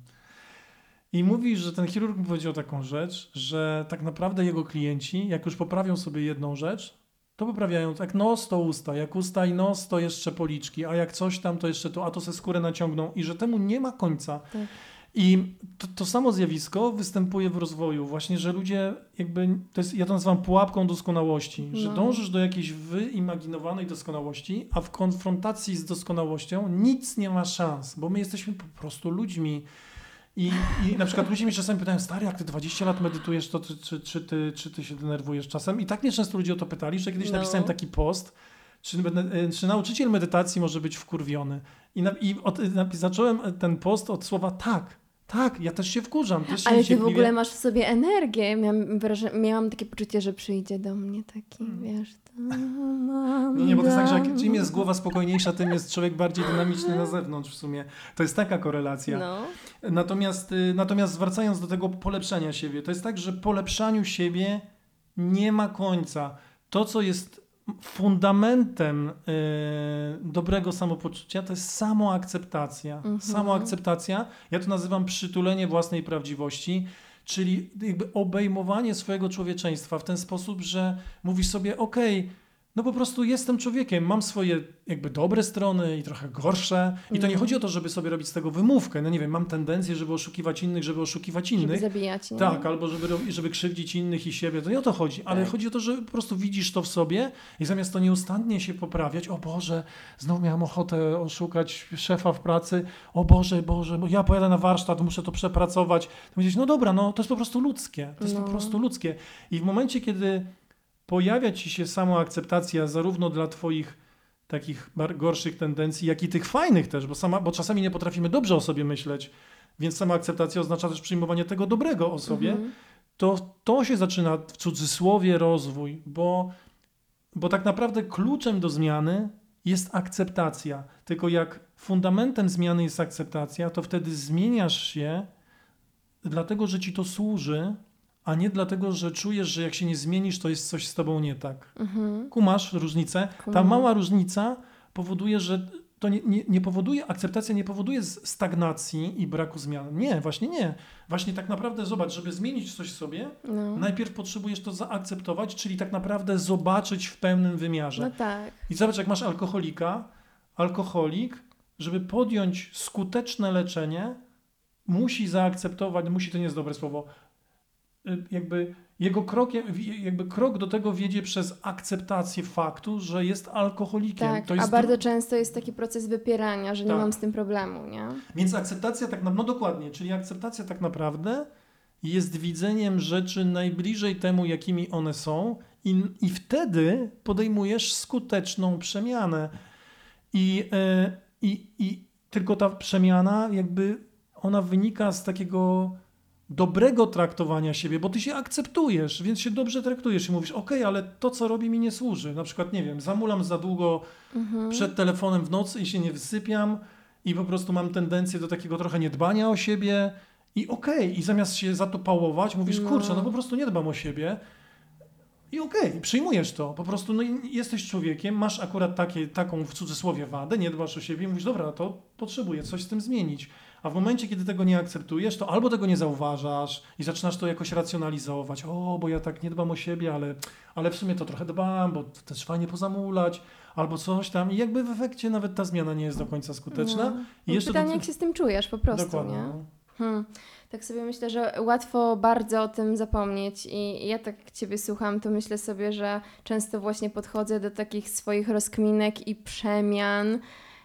[SPEAKER 2] I mówi, że ten chirurg mu powiedział taką rzecz, że tak naprawdę jego klienci, jak już poprawią sobie jedną rzecz, to poprawiają, jak nos to usta, jak usta i nos to jeszcze policzki, a jak coś tam to jeszcze to, a to se skórę naciągną i że temu nie ma końca.
[SPEAKER 1] Tak.
[SPEAKER 2] I to, to samo zjawisko występuje w rozwoju, właśnie, że ludzie jakby, to jest, ja to nazywam pułapką doskonałości, że
[SPEAKER 1] No.
[SPEAKER 2] dążysz do jakiejś wyimaginowanej doskonałości, a w konfrontacji z doskonałością nic nie ma szans, bo my jesteśmy po prostu ludźmi. I, I na przykład ludzie mnie czasami pytają, stary, jak ty 20 lat medytujesz, to czy, czy, czy, ty, czy ty się denerwujesz czasem? I tak mnie często ludzie o to pytali, że kiedyś
[SPEAKER 1] No.
[SPEAKER 2] napisałem taki post, czy, będę- czy nauczyciel medytacji może być wkurwiony? I, na, i od, napi- zacząłem ten post od słowa tak. Tak, ja też się wkurzam. Też
[SPEAKER 1] Ale ty w ogóle masz w sobie energię. Miałam, wrażenie, miałam takie poczucie, że przyjdzie do mnie taki, wiesz...
[SPEAKER 2] Hmm. Nie, nie, bo to jest tak, że jak, im jest głowa spokojniejsza, tym jest człowiek bardziej dynamiczny na zewnątrz w sumie. To jest taka korelacja.
[SPEAKER 1] No.
[SPEAKER 2] Natomiast, y, natomiast zwracając do tego polepszania siebie, to jest tak, że polepszaniu siebie nie ma końca. To, co jest fundamentem y, dobrego samopoczucia, to jest samoakceptacja.
[SPEAKER 1] Mhm.
[SPEAKER 2] Samoakceptacja, ja to nazywam przytulenie własnej prawdziwości, czyli jakby obejmowanie swojego człowieczeństwa w ten sposób, że mówisz sobie, okej, no po prostu jestem człowiekiem, mam swoje jakby dobre strony i trochę gorsze. I to nie
[SPEAKER 1] Mhm.
[SPEAKER 2] chodzi o to, żeby sobie robić z tego wymówkę. No nie wiem, mam tendencję, żeby oszukiwać innych, żeby oszukiwać
[SPEAKER 1] Żeby
[SPEAKER 2] innych.
[SPEAKER 1] zabijać, nie?
[SPEAKER 2] Tak, albo żeby, żeby krzywdzić innych i siebie. To nie o to chodzi, ale
[SPEAKER 1] Tak.
[SPEAKER 2] chodzi o to, że po prostu widzisz to w sobie i zamiast to nieustannie się poprawiać, o Boże, znowu miałem ochotę oszukać szefa w pracy, o Boże, Boże, bo ja pojadę na warsztat, muszę to przepracować. To powiedzieć, no dobra, no to jest po prostu ludzkie, to jest
[SPEAKER 1] No.
[SPEAKER 2] po prostu ludzkie. I w momencie, kiedy pojawia ci się samoakceptacja zarówno dla twoich takich gorszych tendencji, jak i tych fajnych też, bo, sama, bo czasami nie potrafimy dobrze o sobie myśleć, więc samoakceptacja oznacza też przyjmowanie tego dobrego o sobie,
[SPEAKER 1] Mhm.
[SPEAKER 2] to to się zaczyna w cudzysłowie rozwój, bo, bo tak naprawdę kluczem do zmiany jest akceptacja. Tylko jak fundamentem zmiany jest akceptacja, to wtedy zmieniasz się dlatego, że ci to służy, a nie dlatego, że czujesz, że jak się nie zmienisz, to jest coś z tobą nie tak.
[SPEAKER 1] Mhm.
[SPEAKER 2] Kumasz różnicę? Ta mała różnica powoduje, że to nie, nie, nie powoduje, akceptacja nie powoduje stagnacji i braku zmian. Nie, właśnie nie. Właśnie tak naprawdę zobacz, żeby zmienić coś w sobie,
[SPEAKER 1] No.
[SPEAKER 2] najpierw potrzebujesz to zaakceptować, czyli tak naprawdę zobaczyć w pełnym wymiarze.
[SPEAKER 1] no tak.
[SPEAKER 2] I zobacz, jak masz alkoholika, alkoholik, żeby podjąć skuteczne leczenie, musi zaakceptować, musi to nie jest dobre słowo, jakby jego krokiem, jakby krok do tego wiedzie przez akceptację faktu, że jest alkoholikiem.
[SPEAKER 1] Tak,
[SPEAKER 2] jest
[SPEAKER 1] a bardzo często jest taki proces wypierania, że nie
[SPEAKER 2] Tak.
[SPEAKER 1] mam z tym problemu, nie?
[SPEAKER 2] Więc akceptacja tak naprawdę, no dokładnie, czyli akceptacja tak naprawdę jest widzeniem rzeczy najbliżej temu, jakimi one są i, i wtedy podejmujesz skuteczną przemianę. I, e, i, I tylko ta przemiana jakby ona wynika z takiego dobrego traktowania siebie, bo ty się akceptujesz, więc się dobrze traktujesz i mówisz, okej, ale to, co robi mi nie służy. Na przykład, nie wiem, zamulam za długo
[SPEAKER 1] Mhm.
[SPEAKER 2] przed telefonem w nocy i się nie wysypiam i po prostu mam tendencję do takiego trochę niedbania o siebie i okej, i zamiast się za to pałować, mówisz,
[SPEAKER 1] No.
[SPEAKER 2] kurczę, no po prostu nie dbam o siebie i okej, przyjmujesz to, po prostu no, jesteś człowiekiem, masz akurat takie, taką w cudzysłowie wadę, nie dbasz o siebie i mówisz, dobra, to potrzebuję coś z tym zmienić. A w momencie, kiedy tego nie akceptujesz, to albo tego nie zauważasz i zaczynasz to jakoś racjonalizować. O, bo ja tak nie dbam o siebie, ale, ale w sumie to trochę dbam, bo też fajnie pozamulać, albo coś tam. I jakby w efekcie nawet ta zmiana nie jest do końca skuteczna.
[SPEAKER 1] No.
[SPEAKER 2] I jeszcze
[SPEAKER 1] Pytanie,
[SPEAKER 2] do-
[SPEAKER 1] jak się z tym czujesz po prostu,
[SPEAKER 2] Dokładnie.
[SPEAKER 1] nie?
[SPEAKER 2] no.
[SPEAKER 1] Hmm. Tak sobie myślę, że łatwo bardzo o tym zapomnieć i ja tak Ciebie słucham, to myślę sobie, że często właśnie podchodzę do takich swoich rozkminek i przemian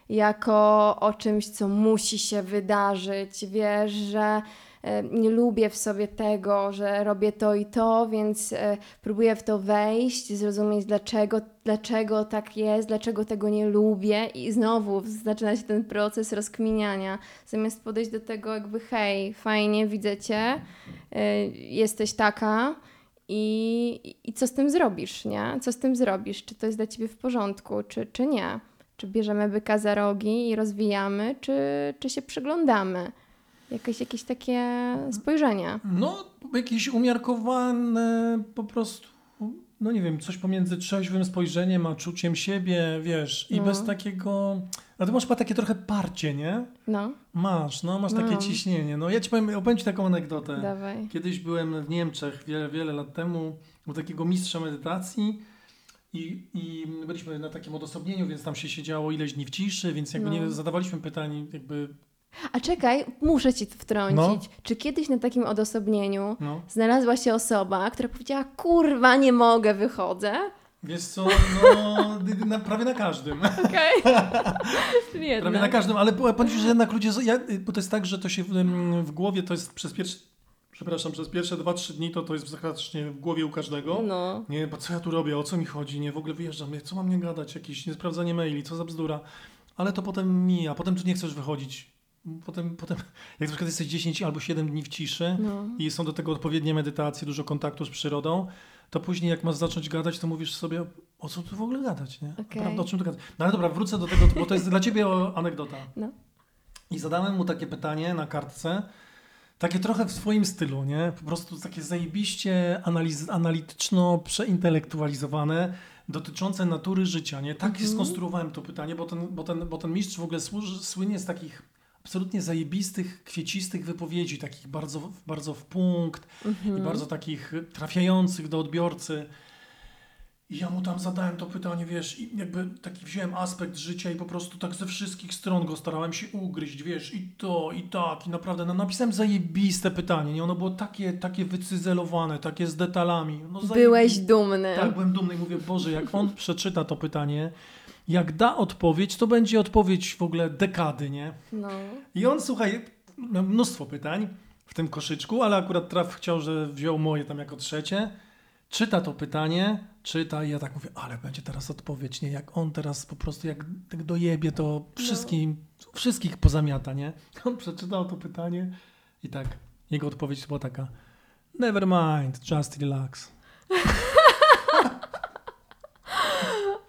[SPEAKER 1] jako o czymś, co musi się wydarzyć. Wiesz, że e, nie lubię w sobie tego, że robię to i to, więc e, próbuję w to wejść, zrozumieć dlaczego, dlaczego tak jest, dlaczego tego nie lubię i znowu zaczyna się ten proces rozkminiania zamiast podejść do tego jakby hej, fajnie, widzę cię, y, jesteś taka i, i co z tym zrobisz, nie? Co z tym zrobisz? Czy to jest dla ciebie w porządku, czy, czy nie? Czy bierzemy byka za rogi i rozwijamy, czy, czy się przyglądamy? Jakieś, jakieś takie spojrzenie.
[SPEAKER 2] No, jakieś umiarkowane po prostu, no nie wiem, coś pomiędzy trzeźwym spojrzeniem a czuciem siebie, wiesz, i
[SPEAKER 1] No.
[SPEAKER 2] bez takiego... A ty masz chyba takie trochę parcie, nie?
[SPEAKER 1] No,
[SPEAKER 2] Masz, no, masz takie
[SPEAKER 1] Mam.
[SPEAKER 2] ciśnienie. No, ja ci powiem, opowiem ci taką anegdotę.
[SPEAKER 1] dawaj.
[SPEAKER 2] Kiedyś byłem w Niemczech wiele, wiele lat temu u takiego mistrza medytacji i, i byliśmy na takim odosobnieniu, więc tam się siedziało ileś dni w ciszy, więc jakby
[SPEAKER 1] No.
[SPEAKER 2] nie zadawaliśmy pytań, jakby,
[SPEAKER 1] A czekaj, muszę ci wtrącić.
[SPEAKER 2] No.
[SPEAKER 1] Czy kiedyś na takim odosobnieniu
[SPEAKER 2] no.
[SPEAKER 1] znalazła się osoba, która powiedziała, kurwa, nie mogę, wychodzę?
[SPEAKER 2] Wiesz co, no, na, prawie na każdym.
[SPEAKER 1] Okej. Okay.
[SPEAKER 2] Prawie na każdym, ale powiem że jednak ludzie, ja, bo to jest tak, że to się w, w głowie, to jest przez pierwsze, przepraszam, przez pierwsze 2-3 dni to to jest praktycznie w głowie u każdego.
[SPEAKER 1] No.
[SPEAKER 2] Nie, bo co ja tu robię, o co mi chodzi, nie, w ogóle wyjeżdżam, co mam nie gadać, jakieś niesprawdzanie maili, co za bzdura. Ale to potem mija, potem tu nie chcesz wychodzić. Potem, potem jak na przykład jesteś 10 albo 7 dni w ciszy
[SPEAKER 1] No.
[SPEAKER 2] i są do tego odpowiednie medytacje, dużo kontaktu z przyrodą, to później jak masz zacząć gadać, to mówisz sobie, o co tu w ogóle gadać, nie?
[SPEAKER 1] Okej.
[SPEAKER 2] Prawda, o czym tu gadać? No ale dobra, wrócę do tego, bo to jest dla ciebie anegdota.
[SPEAKER 1] No.
[SPEAKER 2] I zadałem mu takie pytanie na kartce, takie trochę w swoim stylu, nie? Po prostu takie zajebiście analiz- analityczno-przeintelektualizowane, dotyczące natury życia, nie? Tak
[SPEAKER 1] Mhm.
[SPEAKER 2] skonstruowałem to pytanie, bo ten, bo ten, bo ten mistrz w ogóle służy, słynie z takich absolutnie zajebistych, kwiecistych wypowiedzi, takich bardzo, bardzo w punkt
[SPEAKER 1] Mhm.
[SPEAKER 2] i bardzo takich trafiających do odbiorcy. I ja mu tam zadałem to pytanie, wiesz, i jakby taki wziąłem aspekt życia i po prostu tak ze wszystkich stron go starałem się ugryźć, wiesz, i to, i tak, i naprawdę no, napisałem zajebiste pytanie, nie? Ono było takie, takie wycyzelowane, takie z detalami. No, zajebi-
[SPEAKER 1] Byłeś dumny.
[SPEAKER 2] Tak, byłem dumny i mówię, Boże, jak on przeczyta to pytanie, jak da odpowiedź, to będzie odpowiedź w ogóle dekady, nie?
[SPEAKER 1] No.
[SPEAKER 2] I on, słuchaj, miał mnóstwo pytań w tym koszyczku, ale akurat traf chciał, że wziął moje tam jako trzecie. Czyta to pytanie, czyta i ja tak mówię, ale będzie teraz odpowiedź, nie? Jak on teraz po prostu, jak tak dojebie, to wszystkim, wszystkich pozamiata, nie? On przeczytał to pytanie i tak, jego odpowiedź była taka, never mind, just relax.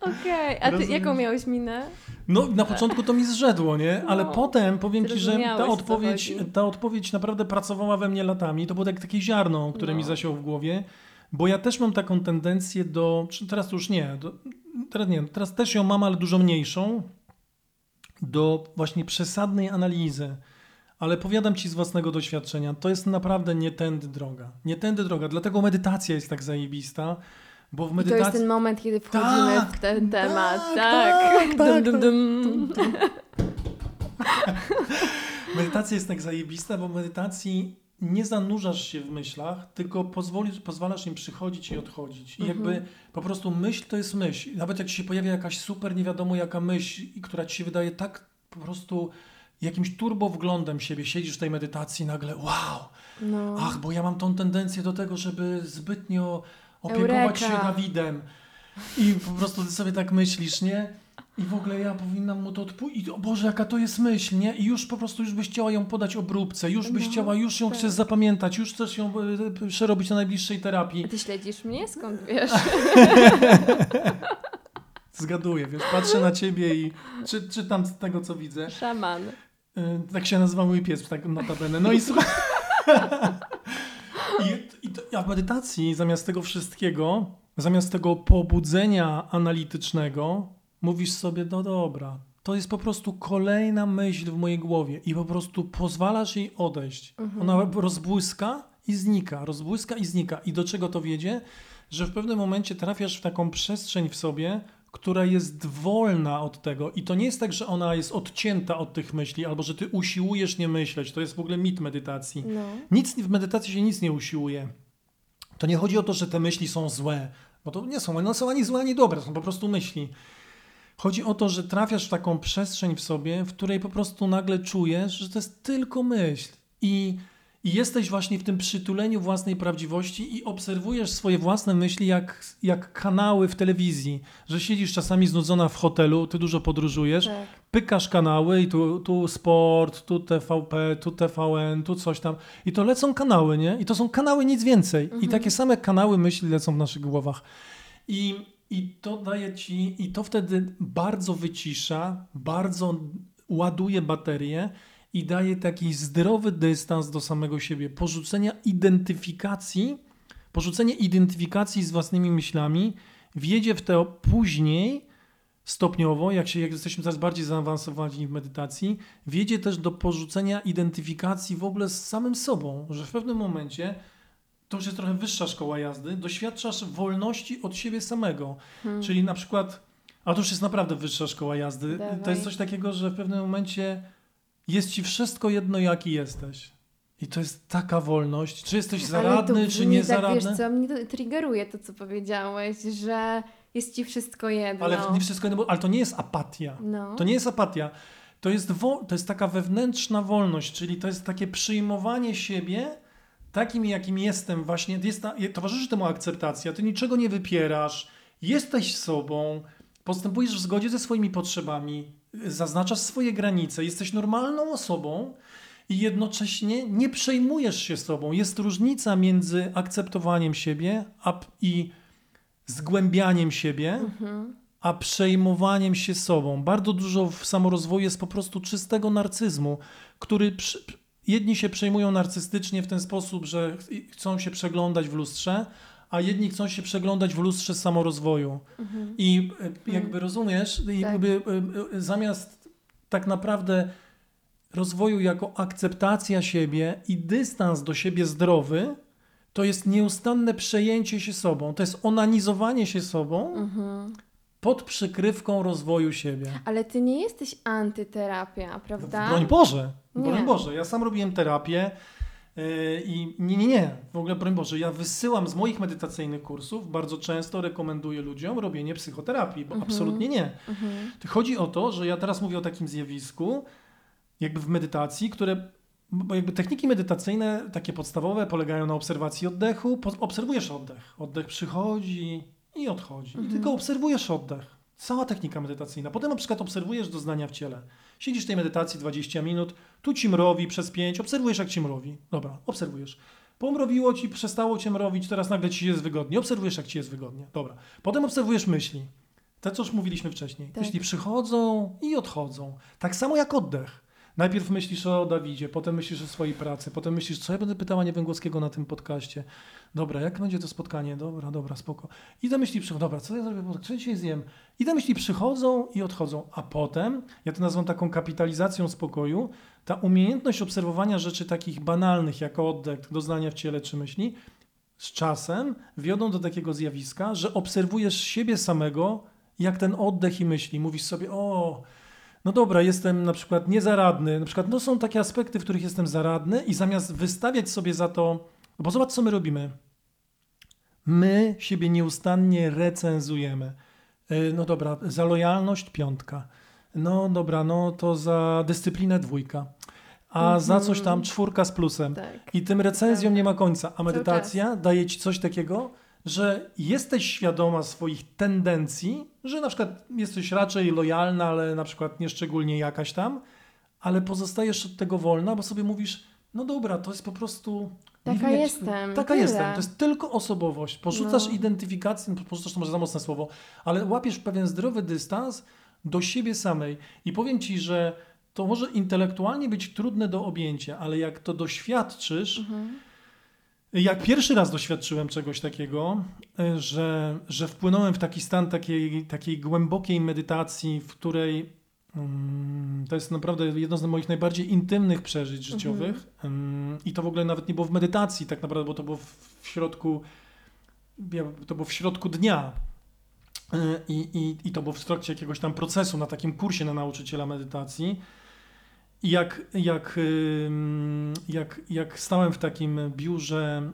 [SPEAKER 1] Okej, a ty
[SPEAKER 2] Rozumiesz?
[SPEAKER 1] jaką miałeś minę?
[SPEAKER 2] No, na początku to mi zrzedło, nie? Ale
[SPEAKER 1] No,
[SPEAKER 2] potem powiem ci, że ta odpowiedź, ta odpowiedź naprawdę pracowała we mnie latami. To było jak takie ziarno, które
[SPEAKER 1] No.
[SPEAKER 2] mi zasiął w głowie, bo ja też mam taką tendencję do, teraz już nie, do, teraz nie, teraz też ją mam, ale dużo mniejszą, do właśnie przesadnej analizy. Ale powiadam ci z własnego doświadczenia, to jest naprawdę nie tędy droga. Nie tędy droga, dlatego medytacja jest tak zajebista, bo w
[SPEAKER 1] I to
[SPEAKER 2] medytacji...
[SPEAKER 1] jest ten moment, kiedy wchodzimy
[SPEAKER 2] Tak,
[SPEAKER 1] w ten
[SPEAKER 2] tak,
[SPEAKER 1] temat.
[SPEAKER 2] tak,
[SPEAKER 1] Tak,
[SPEAKER 2] tak,
[SPEAKER 1] Dum, dum, dum.
[SPEAKER 2] Medytacja jest tak zajebista, bo w medytacji nie zanurzasz się w myślach, tylko pozwolisz, pozwalasz im przychodzić i odchodzić. I
[SPEAKER 1] Mhm.
[SPEAKER 2] jakby po prostu myśl to jest myśl. Nawet jak ci się pojawia jakaś super nie wiadomo jaka myśl, która ci się wydaje tak po prostu jakimś turbo wglądem siebie, siedzisz w tej medytacji nagle wow,
[SPEAKER 1] No.
[SPEAKER 2] ach, bo ja mam tą tendencję do tego, żeby zbytnio opiekować się
[SPEAKER 1] Eureka.
[SPEAKER 2] Dawidem. I po prostu ty sobie tak myślisz, nie? I w ogóle ja powinnam mu to odpuścić. O Boże, jaka to jest myśl, nie? I już po prostu już byś chciała ją podać obróbce, już byś
[SPEAKER 1] No,
[SPEAKER 2] chciała, już ją
[SPEAKER 1] tak.
[SPEAKER 2] chcesz zapamiętać, już chcesz ją e, przerobić na najbliższej
[SPEAKER 1] A
[SPEAKER 2] terapii.
[SPEAKER 1] ty śledzisz mnie? Skąd wiesz?
[SPEAKER 2] Zgaduję, wiesz, patrzę na ciebie i czy, czytam z tego, co widzę.
[SPEAKER 1] Szaman.
[SPEAKER 2] Y, Tak się nazywa mój pies, tak notabene. No i słuchaj. I, i to, a w medytacji zamiast tego wszystkiego, zamiast tego pobudzenia analitycznego, mówisz sobie, no dobra, to jest po prostu kolejna myśl w mojej głowie i po prostu pozwalasz jej odejść. Ona rozbłyska i znika, rozbłyska i znika. I do czego to wiedzie? Że w pewnym momencie trafiasz w taką przestrzeń w sobie, która jest wolna od tego. I to nie jest tak, że ona jest odcięta od tych myśli, albo że ty usiłujesz nie myśleć. To jest w ogóle mit medytacji.
[SPEAKER 1] No.
[SPEAKER 2] Nic w medytacji się nic nie usiłuje. To nie chodzi o to, że te myśli są złe, bo to nie są, one są ani złe, ani dobre, są po prostu myśli. Chodzi o to, że trafiasz w taką przestrzeń w sobie, w której po prostu nagle czujesz, że to jest tylko myśl. I, i jesteś właśnie w tym przytuleniu własnej prawdziwości i obserwujesz swoje własne myśli jak, jak kanały w telewizji. Że siedzisz czasami znudzona w hotelu, ty dużo podróżujesz,
[SPEAKER 1] Tak.
[SPEAKER 2] pykasz kanały i tu, tu sport, tu TVP, tu TVN, tu coś tam. I to lecą kanały, nie? I to są kanały, nic więcej. I takie same kanały myśli lecą w naszych głowach. I, I to daje ci, i to wtedy bardzo wycisza, bardzo ładuje baterię i daje taki zdrowy dystans do samego siebie. Porzucenia identyfikacji, porzucenie identyfikacji z własnymi myślami wiedzie w to później stopniowo, jak, się, jak jesteśmy coraz bardziej zaawansowani w medytacji, wiedzie też do porzucenia identyfikacji w ogóle z samym sobą, że w pewnym momencie to już jest trochę wyższa szkoła jazdy, doświadczasz wolności od siebie samego.
[SPEAKER 1] Hmm.
[SPEAKER 2] Czyli na przykład, a to już jest naprawdę wyższa szkoła jazdy, to
[SPEAKER 1] Dawaj.
[SPEAKER 2] jest coś takiego, że w pewnym momencie jest ci wszystko jedno, jaki jesteś. I to jest taka wolność. Czy jesteś zaradny,
[SPEAKER 1] to
[SPEAKER 2] czy nie
[SPEAKER 1] tak,
[SPEAKER 2] zaradny?
[SPEAKER 1] Wiesz co, mnie to triggeruje to, co powiedziałeś, że jest ci wszystko jedno.
[SPEAKER 2] Ale nie wszystko jedno, ale to nie jest apatia.
[SPEAKER 1] No.
[SPEAKER 2] To nie jest apatia. To jest, to jest taka wewnętrzna wolność, czyli to jest takie przyjmowanie siebie takim, jakim jestem. Właśnie jest towarzyszy temu akceptacja. Ty niczego nie wypierasz, jesteś sobą, postępujesz w zgodzie ze swoimi potrzebami, zaznaczasz swoje granice, jesteś normalną osobą i jednocześnie nie przejmujesz się sobą. Jest różnica między akceptowaniem siebie a, i zgłębianiem siebie
[SPEAKER 1] Mhm.
[SPEAKER 2] a przejmowaniem się sobą. Bardzo dużo w samorozwoju jest po prostu czystego narcyzmu, który przy, jedni się przejmują narcystycznie w ten sposób, że ch- chcą się przeglądać w lustrze, a jedni chcą się przeglądać w lustrze samorozwoju.
[SPEAKER 1] Mhm.
[SPEAKER 2] I e, jakby rozumiesz, i
[SPEAKER 1] Tak.
[SPEAKER 2] jakby e, e, zamiast tak naprawdę rozwoju jako akceptacja siebie i dystans do siebie zdrowy, to jest nieustanne przejęcie się sobą, to jest onanizowanie się sobą
[SPEAKER 1] Mhm.
[SPEAKER 2] Pod przykrywką rozwoju siebie.
[SPEAKER 1] Ale ty nie jesteś antyterapia, prawda?
[SPEAKER 2] Broń Boże,
[SPEAKER 1] Nie.
[SPEAKER 2] broń Boże. Ja sam robiłem terapię yy, i nie, nie, nie, w ogóle broń Boże. Ja wysyłam z moich medytacyjnych kursów, bardzo często rekomenduję ludziom robienie psychoterapii, bo
[SPEAKER 1] Mhm.
[SPEAKER 2] absolutnie nie.
[SPEAKER 1] Mhm.
[SPEAKER 2] Chodzi o to, że ja teraz mówię o takim zjawisku, jakby w medytacji, które, bo jakby techniki medytacyjne, takie podstawowe, polegają na obserwacji oddechu. Po, obserwujesz oddech. Oddech przychodzi i odchodzi. I tylko obserwujesz oddech. Cała technika medytacyjna. Potem na przykład obserwujesz doznania w ciele. Siedzisz w tej medytacji 20 minut, tu ci mrowi przez 5, obserwujesz jak ci mrowi. Dobra, obserwujesz. Pomrowiło ci, przestało cię mrowić, teraz nagle ci jest wygodnie. Obserwujesz jak ci jest wygodnie. Dobra. Potem obserwujesz myśli. Te, co już mówiliśmy wcześniej.
[SPEAKER 1] Tak.
[SPEAKER 2] Myśli przychodzą i odchodzą. Tak samo jak oddech. Najpierw myślisz o Dawidzie, potem myślisz o swojej pracy, potem myślisz, co ja będę pytała Niewęgłowskiego na tym podcaście. Dobra, jak będzie to spotkanie? Dobra, dobra, spoko. I te myśli przychodzą, dobra, co ja zrobię, co dzisiaj zjem? I te myśli przychodzą i odchodzą. A potem, ja to nazywam taką kapitalizacją spokoju, ta umiejętność obserwowania rzeczy takich banalnych, jak oddech, doznania w ciele czy myśli, z czasem wiodą do takiego zjawiska, że obserwujesz siebie samego, jak ten oddech i myśli. Mówisz sobie, o, no dobra, jestem na przykład niezaradny. Na przykład, no są takie aspekty, w których jestem zaradny i zamiast wystawiać sobie za to, bo zobacz, co my robimy. My siebie nieustannie recenzujemy. Yy, No dobra, za lojalność piątka. No dobra, no to za dyscyplinę dwójka. A za coś tam czwórka z plusem.
[SPEAKER 1] Tak.
[SPEAKER 2] I tym recenzjom nie ma końca. A medytacja daje ci coś takiego, że jesteś świadoma swoich tendencji, że na przykład jesteś raczej lojalna, ale na przykład nieszczególnie jakaś tam, ale pozostajesz od tego wolna, bo sobie mówisz, no dobra, to jest po prostu...
[SPEAKER 1] Taka
[SPEAKER 2] jak-
[SPEAKER 1] jestem,
[SPEAKER 2] Taka
[SPEAKER 1] tyle.
[SPEAKER 2] jestem. To jest tylko osobowość. Porzucasz
[SPEAKER 1] No.
[SPEAKER 2] identyfikację, porzucasz to może za mocne słowo, ale łapiesz pewien zdrowy dystans do siebie samej. I powiem ci, że to może intelektualnie być trudne do objęcia, ale jak to doświadczysz,
[SPEAKER 1] Mhm.
[SPEAKER 2] Jak pierwszy raz doświadczyłem czegoś takiego, y, że, że wpłynąłem w taki stan takiej, takiej głębokiej medytacji, w której mm, to jest naprawdę jedno z moich najbardziej intymnych przeżyć życiowych. Ym, I to w ogóle nawet nie było w medytacji, tak naprawdę, bo to było w, środku, to było w środku dnia. Y, I, i, I to było w trakcie jakiegoś tam procesu na takim kursie na nauczyciela medytacji. Jak, jak, jak, jak stałem w takim biurze,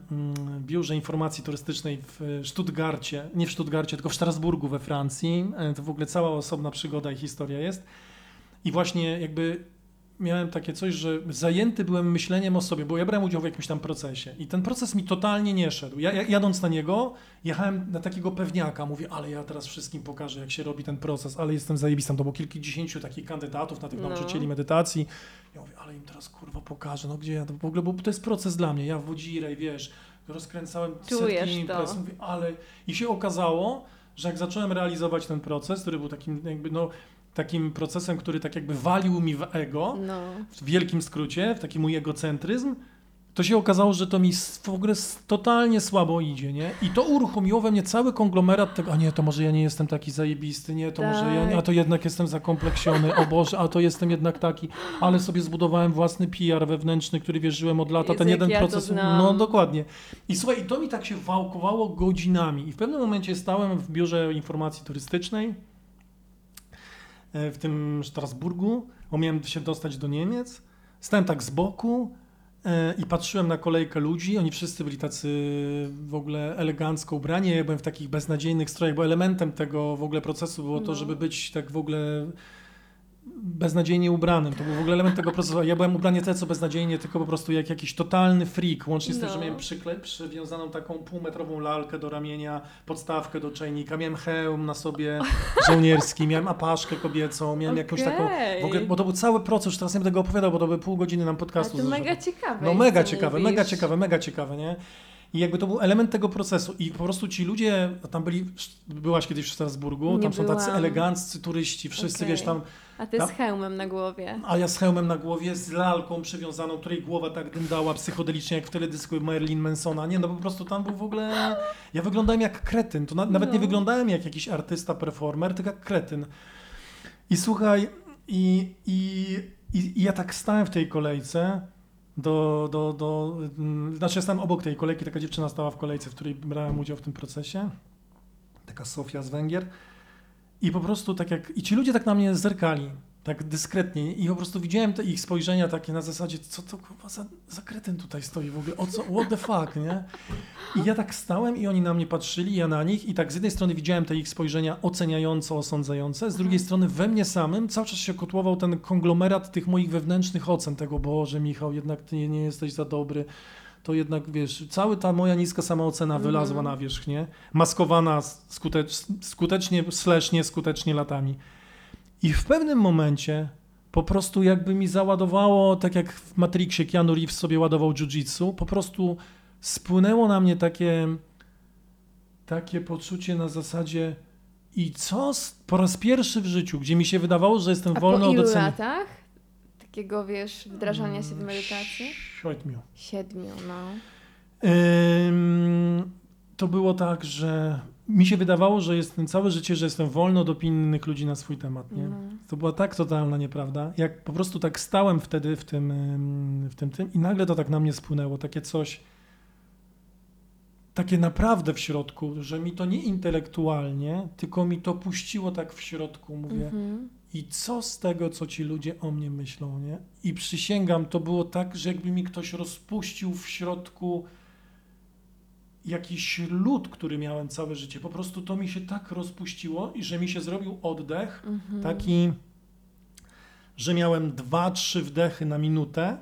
[SPEAKER 2] biurze informacji turystycznej w Stuttgarcie, nie w Stuttgarcie, tylko w Strasburgu we Francji, e, to w ogóle cała osobna przygoda i historia jest. I właśnie jakby miałem takie coś, że zajęty byłem myśleniem o sobie, bo ja brałem udział w jakimś tam procesie i ten proces mi totalnie nie szedł. Ja, ja jadąc na niego, jechałem na takiego pewniaka, mówię, ale ja teraz wszystkim pokażę, jak się robi ten proces, ale jestem zajebistą. To było kilkudziesięciu takich kandydatów na tych
[SPEAKER 1] No.
[SPEAKER 2] nauczycieli medytacji. Ja mówię, ale im teraz kurwa pokażę, no gdzie ja to w ogóle, bo to jest proces dla mnie. Ja w Wodzirej, wiesz, rozkręcałem
[SPEAKER 1] Czujesz
[SPEAKER 2] setki imprez, mówię, ale i się okazało, że jak zacząłem realizować ten proces, który był takim jakby no takim procesem, który tak jakby walił mi w ego,
[SPEAKER 1] No.
[SPEAKER 2] w wielkim skrócie, w taki mój egocentryzm, to się okazało, że to mi w ogóle totalnie słabo idzie, nie? I to uruchomiło we mnie cały konglomerat tego, a nie, to może ja nie jestem taki zajebisty, nie, to może ja nie, a to jednak jestem zakompleksiony, o Boże, a to jestem jednak taki, ale sobie zbudowałem własny PR wewnętrzny, który wierzyłem od lata,
[SPEAKER 1] Jezu,
[SPEAKER 2] ten jeden
[SPEAKER 1] ja
[SPEAKER 2] proces, no dokładnie. I słuchaj, i to mi tak się wałkowało godzinami i w pewnym momencie stałem w biurze informacji turystycznej, w tym Strasburgu, bo miałem się dostać do Niemiec. Stałem tak z boku e, i patrzyłem na kolejkę ludzi. Oni wszyscy byli tacy w ogóle elegancko ubrani. Ja byłem w takich beznadziejnych strojach, bo elementem tego w ogóle procesu było to,
[SPEAKER 1] No.
[SPEAKER 2] żeby być tak w ogóle beznadziejnie ubranym. To był w ogóle element tego procesu. Ja byłem ubrany tyle co beznadziejnie, tylko po prostu jak jakiś totalny freak, łącznie z tym,
[SPEAKER 1] No.
[SPEAKER 2] że miałem przykle- przywiązaną taką półmetrową lalkę do ramienia, podstawkę do czajnika, miałem hełm na sobie żołnierski, miałem apaszkę kobiecą, miałem jakąś taką... W ogóle, bo to był cały proces, już teraz nie będę tego opowiadał, bo to by pół godziny nam
[SPEAKER 1] Ale
[SPEAKER 2] podcastu
[SPEAKER 1] to
[SPEAKER 2] zużyło.
[SPEAKER 1] mega ciekawe.
[SPEAKER 2] No mega ciekawe, mega ciekawe, mega ciekawe, nie? I jakby to był element tego procesu i po prostu ci ludzie, tam byli, byłaś kiedyś w Strasburgu,
[SPEAKER 1] Nie
[SPEAKER 2] tam są tacy
[SPEAKER 1] byłam.
[SPEAKER 2] eleganccy turyści, wszyscy
[SPEAKER 1] Okej.
[SPEAKER 2] wiesz tam,
[SPEAKER 1] A ty
[SPEAKER 2] Tam-
[SPEAKER 1] z hełmem na głowie.
[SPEAKER 2] a ja z hełmem na głowie, z lalką przywiązaną, której głowa tak dyndała psychodelicznie, jak w teledysku Marilyn Mansona. Nie, no po prostu tam był w ogóle... Ja wyglądałem jak kretyn. To na, nawet nie
[SPEAKER 1] No.
[SPEAKER 2] wyglądałem jak jakiś artysta, performer, tylko jak kretyn. I słuchaj, i, i, i, i ja tak stałem w tej kolejce do... do, do mm, znaczy ja stałem obok tej kolejki, taka dziewczyna stała w kolejce, w której brałem udział w tym procesie. Taka Sofia z Węgier. I po prostu tak jak. I ci ludzie tak na mnie zerkali, tak dyskretnie. I po prostu widziałem te ich spojrzenia takie na zasadzie, co to kurwa za, za kretyn tutaj stoi w ogóle, o co, what the fuck, nie? I ja tak stałem i oni na mnie patrzyli, ja na nich i tak z jednej strony widziałem te ich spojrzenia oceniająco, osądzające, z drugiej strony we mnie samym cały czas się kotłował ten konglomerat tych moich wewnętrznych ocen, tego, Boże Michał, jednak ty nie, nie jesteś za dobry, to jednak, wiesz, cała ta moja niska samoocena wylazła na wierzchnię, maskowana skutecz, skutecznie, slash nieskutecznie latami. I w pewnym momencie po prostu jakby mi załadowało, tak jak w Matrixie Keanu Reeves sobie ładował jiu-jitsu, po prostu spłynęło na mnie takie, takie poczucie na zasadzie i co z, po raz pierwszy w życiu, gdzie mi się wydawało, że jestem
[SPEAKER 1] A
[SPEAKER 2] wolny
[SPEAKER 1] po
[SPEAKER 2] od
[SPEAKER 1] ilu
[SPEAKER 2] oceny.
[SPEAKER 1] latach takiego, wiesz, wdrażania się w
[SPEAKER 2] Mm,
[SPEAKER 1] medytację?
[SPEAKER 2] Siedmiu.
[SPEAKER 1] Siedmiu, no.
[SPEAKER 2] Ym, to było tak, że mi się wydawało, że jestem całe życie, że jestem wolny od opinii innych ludzi na swój temat. Nie?
[SPEAKER 1] no.
[SPEAKER 2] To była tak totalna nieprawda. Jak po prostu tak stałem wtedy w tym, ym, w tym, tym i nagle to tak na mnie spłynęło, takie coś, takie naprawdę w środku, że mi to nie intelektualnie, tylko mi to puściło tak w środku, mówię,
[SPEAKER 1] Mhm.
[SPEAKER 2] i co z tego, co ci ludzie o mnie myślą, nie? I przysięgam, to było tak, że jakby mi ktoś rozpuścił w środku jakiś lód, który miałem całe życie. Po prostu to mi się tak rozpuściło i że mi się zrobił oddech,
[SPEAKER 1] Mhm.
[SPEAKER 2] taki, że miałem dwa, trzy wdechy na minutę.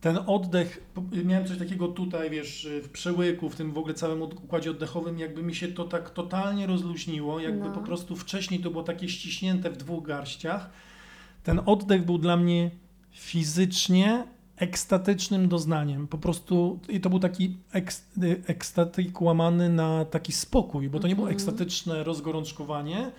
[SPEAKER 2] Ten oddech, miałem coś takiego tutaj, wiesz, w przełyku, w tym w ogóle całym układzie oddechowym, jakby mi się to tak totalnie rozluźniło, jakby
[SPEAKER 1] No.
[SPEAKER 2] po prostu wcześniej to było takie ściśnięte w dwóch garściach. Ten oddech był dla mnie fizycznie ekstatycznym doznaniem. Po prostu, i to był taki eks, y, ekstatyk łamany na taki spokój, bo to nie było
[SPEAKER 1] Mhm.
[SPEAKER 2] ekstatyczne rozgorączkowanie,